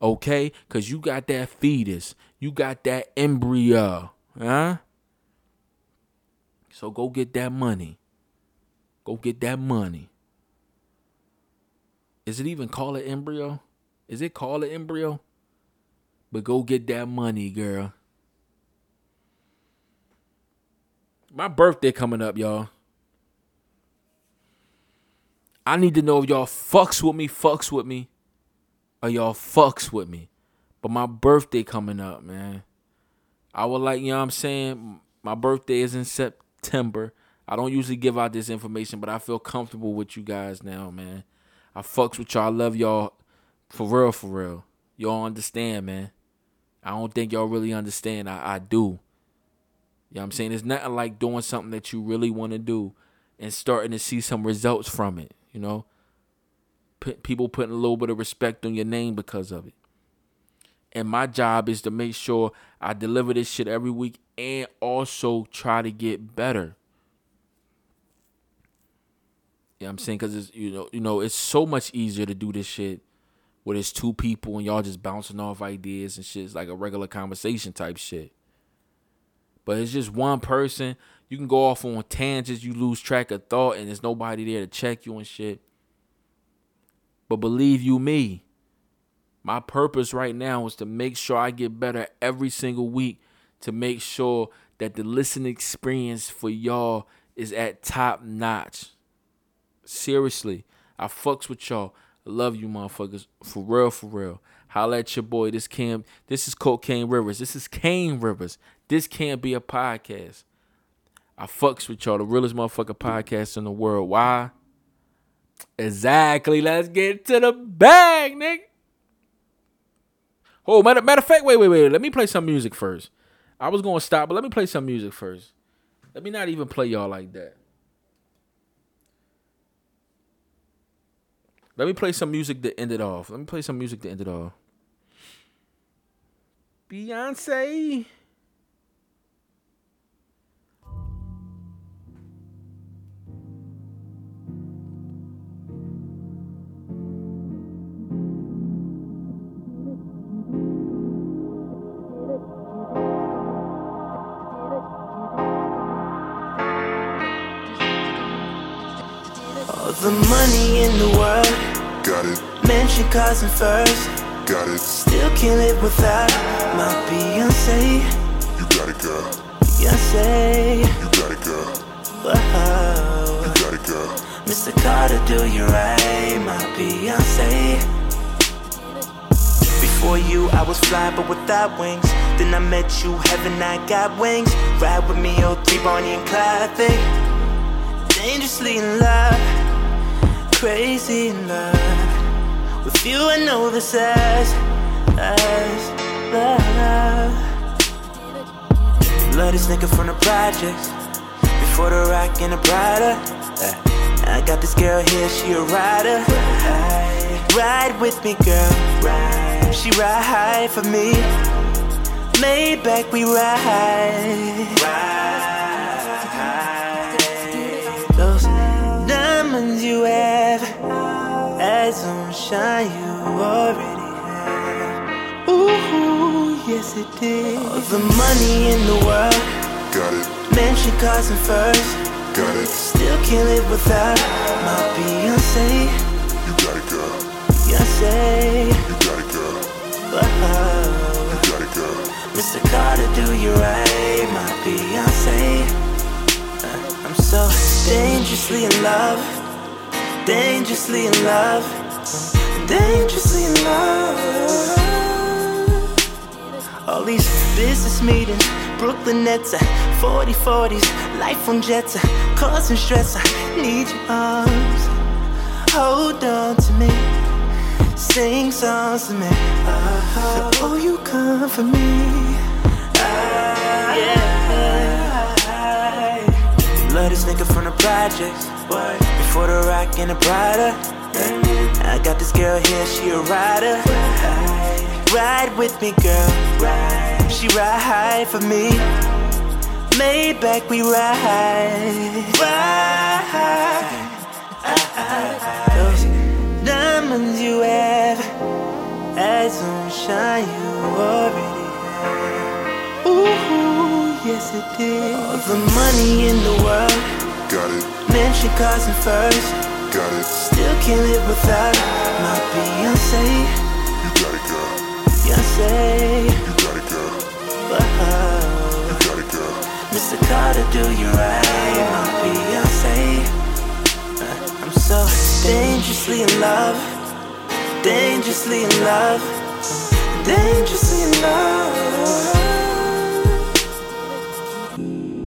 Okay? Cause you got that fetus. You got that embryo. Huh? So go get that money. Go get that money. Is it even called an embryo? Is it called an embryo? But go get that money, girl. My birthday coming up, y'all. I need to know if y'all fucks with me, fucks with me, or y'all fucks with me. But my birthday coming up, man. I would like, you know what I'm saying? My birthday is in September. I don't usually give out this information, but I feel comfortable with you guys now, man. I fucks with y'all. I love y'all for real, for real. Y'all understand, man. I don't think y'all really understand. I, I do. You know what I'm saying? It's nothing like doing something that you really want to do and starting to see some results from it. You know, people putting a little bit of respect on your name because of it. And my job is to make sure I deliver this shit every week and also try to get better. Yeah, I'm saying because it's you know you know it's so much easier to do this shit where there's two people and y'all just bouncing off ideas and shit. It's like a regular conversation type shit. But it's just one person. You can go off on tangents. You lose track of thought, and there's nobody there to check you and shit. But believe you me, my purpose right now is to make sure I get better every single week to make sure that the listening experience for y'all is at top notch. Seriously, I fucks with y'all. I love you, motherfuckers. For real, for real. Holla at your boy. This can't this is Cocaine Rivers. This is Kane Rivers. This can't be a podcast. I fucks with y'all, the realest motherfucker podcast in the world. Why? Exactly. Let's get to the bag, nigga. Oh, matter, matter of fact, wait, wait, wait. Let me play some music first. I was gonna stop, but let me play some music first. Let me not even play y'all like that. Let me play some music to end it off. Let me play some music to end it off. Beyonce. The money in the world, Got it, mention cousin first. got it, Still can't live without my Beyonce, you got it, girl. Beyonce. You got it, girl. Whoa. You got it, girl. Mr. Carter, do you right, my Beyonce? Before you, I was fly but without wings. Then I met you, heaven, I got wings. Ride with me, oh three Bonnie and Clyde thing. Dangerously in love, crazy in love. With you, I know this as, as love. Love this nigga from the projects. Before the rock and the brighter. Eh, I got this girl here, she a rider. Ride with me, girl. She ride high for me. Maybach, we ride. Those diamonds you have, shine you already have. Ooh, yes it did. All the money in the world, Got it, mention cousin first. got it. Still can't live without my Beyonce, You got it, girl. Beyonce. You got it, girl. Whoa. You got it, girl. Mr. Carter, do you right, my Beyonce? Uh, I'm so dangerously in love, dangerously in love, dangerously in love. All these business meetings, Brooklyn Nets, uh, 40 40s, life on jets, uh, causing stress. I need your arms, hold on to me. Sing songs to me. Uh, oh, you come for me. Ah, yeah. Love this nigga from the projects. Before the rock and the brighter. I got this girl here, she a rider. Ride with me, girl. She ride for me. Maybach, we ride. Ride. Those diamonds you have, eyes on shine you already have. Ooh, yes it did. All the money in the world, Got it, mention cousin first. Got it. Still can't live without my Beyonce, You got it, girl. Beyonce. You got it, girl. Whoa. You got it, girl. Mr. Carter, do you right, my Beyonce? Uh, I'm so dangerously in love, dangerously in love, dangerously in love.